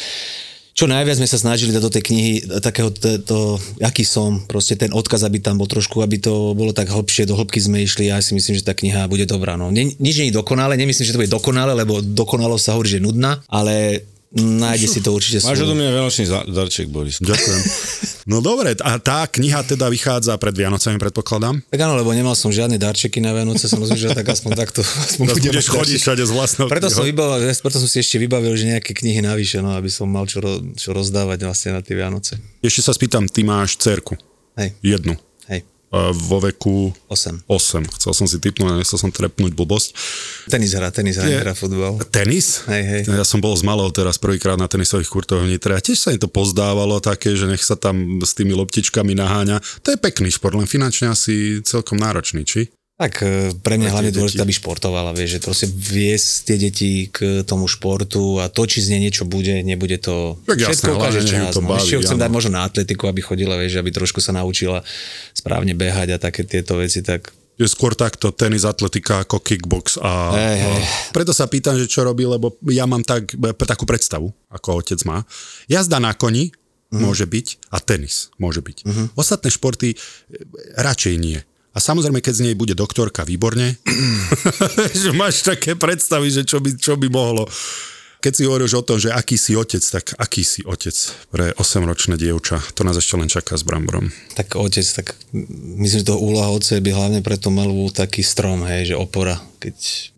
čo najviac sme sa snažili dať do tej knihy takého, to, to, aký som, proste ten odkaz, aby tam bol trošku, aby to bolo tak hlbšie, do hĺbky sme išli a ja si myslím, že tá kniha bude dobrá. No. nič nie je dokonale, nemyslím, že to bude dokonale, lebo dokonalo sa hovorí, že nudná, ale nájde si to určite Máš svoju. odo mňa za- darček, Boris. Ďakujem. [LAUGHS] No dobre, a tá kniha teda vychádza pred Vianocami, predpokladám? Tak áno, lebo nemal som žiadne darčeky na Vianoce, som rozmýšľal, tak aspoň takto. Aspoň budem budeš chodiť všade s vlastnou Preto som, vybavil, preto som si ešte vybavil, že nejaké knihy navyše, no, aby som mal čo, čo rozdávať vlastne na tie Vianoce. Ešte sa spýtam, ty máš cerku. Hej, Jednu. Vo veku 8. 8. Chcel som si typnúť, nechcel som trepnúť blbosť. Tenis hrá, tenis hrá, Je- hrá futbal. Tenis? Hej, hej. Ja som bol s malou teraz prvýkrát na tenisových kurtoch v Nitre a tiež sa mi to pozdávalo také, že nech sa tam s tými loptičkami naháňa. To je pekný šport, len finančne asi celkom náročný, či? Tak e, pre mňa hlavne dôležité, aby športovala, vieš, že proste viesť tie deti k tomu športu a to, či z nej niečo bude, nebude to Tak jasné, všetko ukáže nech ju čas. No. Ešte ju chcem dať možno na atletiku, aby chodila, vieš, aby trošku sa naučila správne behať a také tieto veci, tak Je skôr takto tenis, atletika ako kickbox a, hej. a preto sa pýtam, že čo robí, lebo ja mám tak, takú predstavu, ako otec má. Jazda na koni Mhm. môže byť a tenis môže byť. Ostatné športy e, radšej nie. A samozrejme, keď z nej bude doktorka, výborne. [CLEARS THROAT] že máš také predstavy, že čo by, čo by mohlo. Keď si hovoríš o tom, že aký si otec, tak aký si otec pre 8-ročné dievča. To nás ešte len čaká s Bramborom. tak otec, tak myslím, že to úloha otca by hlavne pre tú malú taký strom, hej, že opora, keď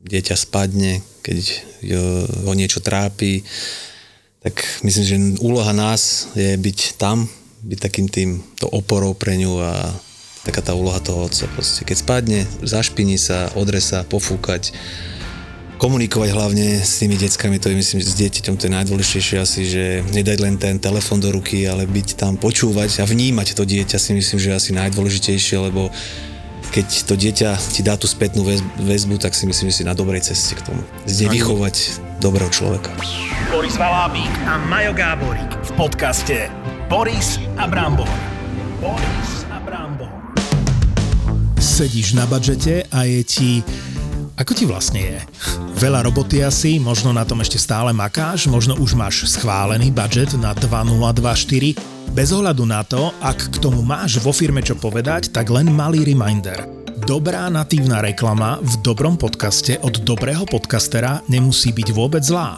dieťa spadne, keď jo- ho niečo trápi, tak myslím, že úloha nás je byť tam, byť takým tým, to oporou pre ňu a taká tá úloha toho otca. Proste. Keď spadne, zašpiní sa, odre sa, pofúkať, komunikovať hlavne s tými deckami, to je myslím, že s dieťaťom to je najdôležitejšie asi, že nedať len ten telefon do ruky, ale byť tam, počúvať a vnímať to dieťa si myslím, že je asi najdôležitejšie, lebo keď to dieťa ti dá tú spätnú väz- väzbu, tak si myslím, že si na dobrej ceste k tomu. Zde vychovať dobrého človeka. Boris Valábík a Majo Gáborík v podcaste Boris a Brambor. Boris. Sedíš na budžete a je ti... Ako ti vlastne je? Veľa roboty asi, možno na tom ešte stále makáš, možno už máš schválený budget na 2024. Bez ohľadu na to, ak k tomu máš vo firme čo povedať, tak len malý reminder. Dobrá natívna reklama v dobrom podcaste od dobrého podcastera nemusí byť vôbec zlá.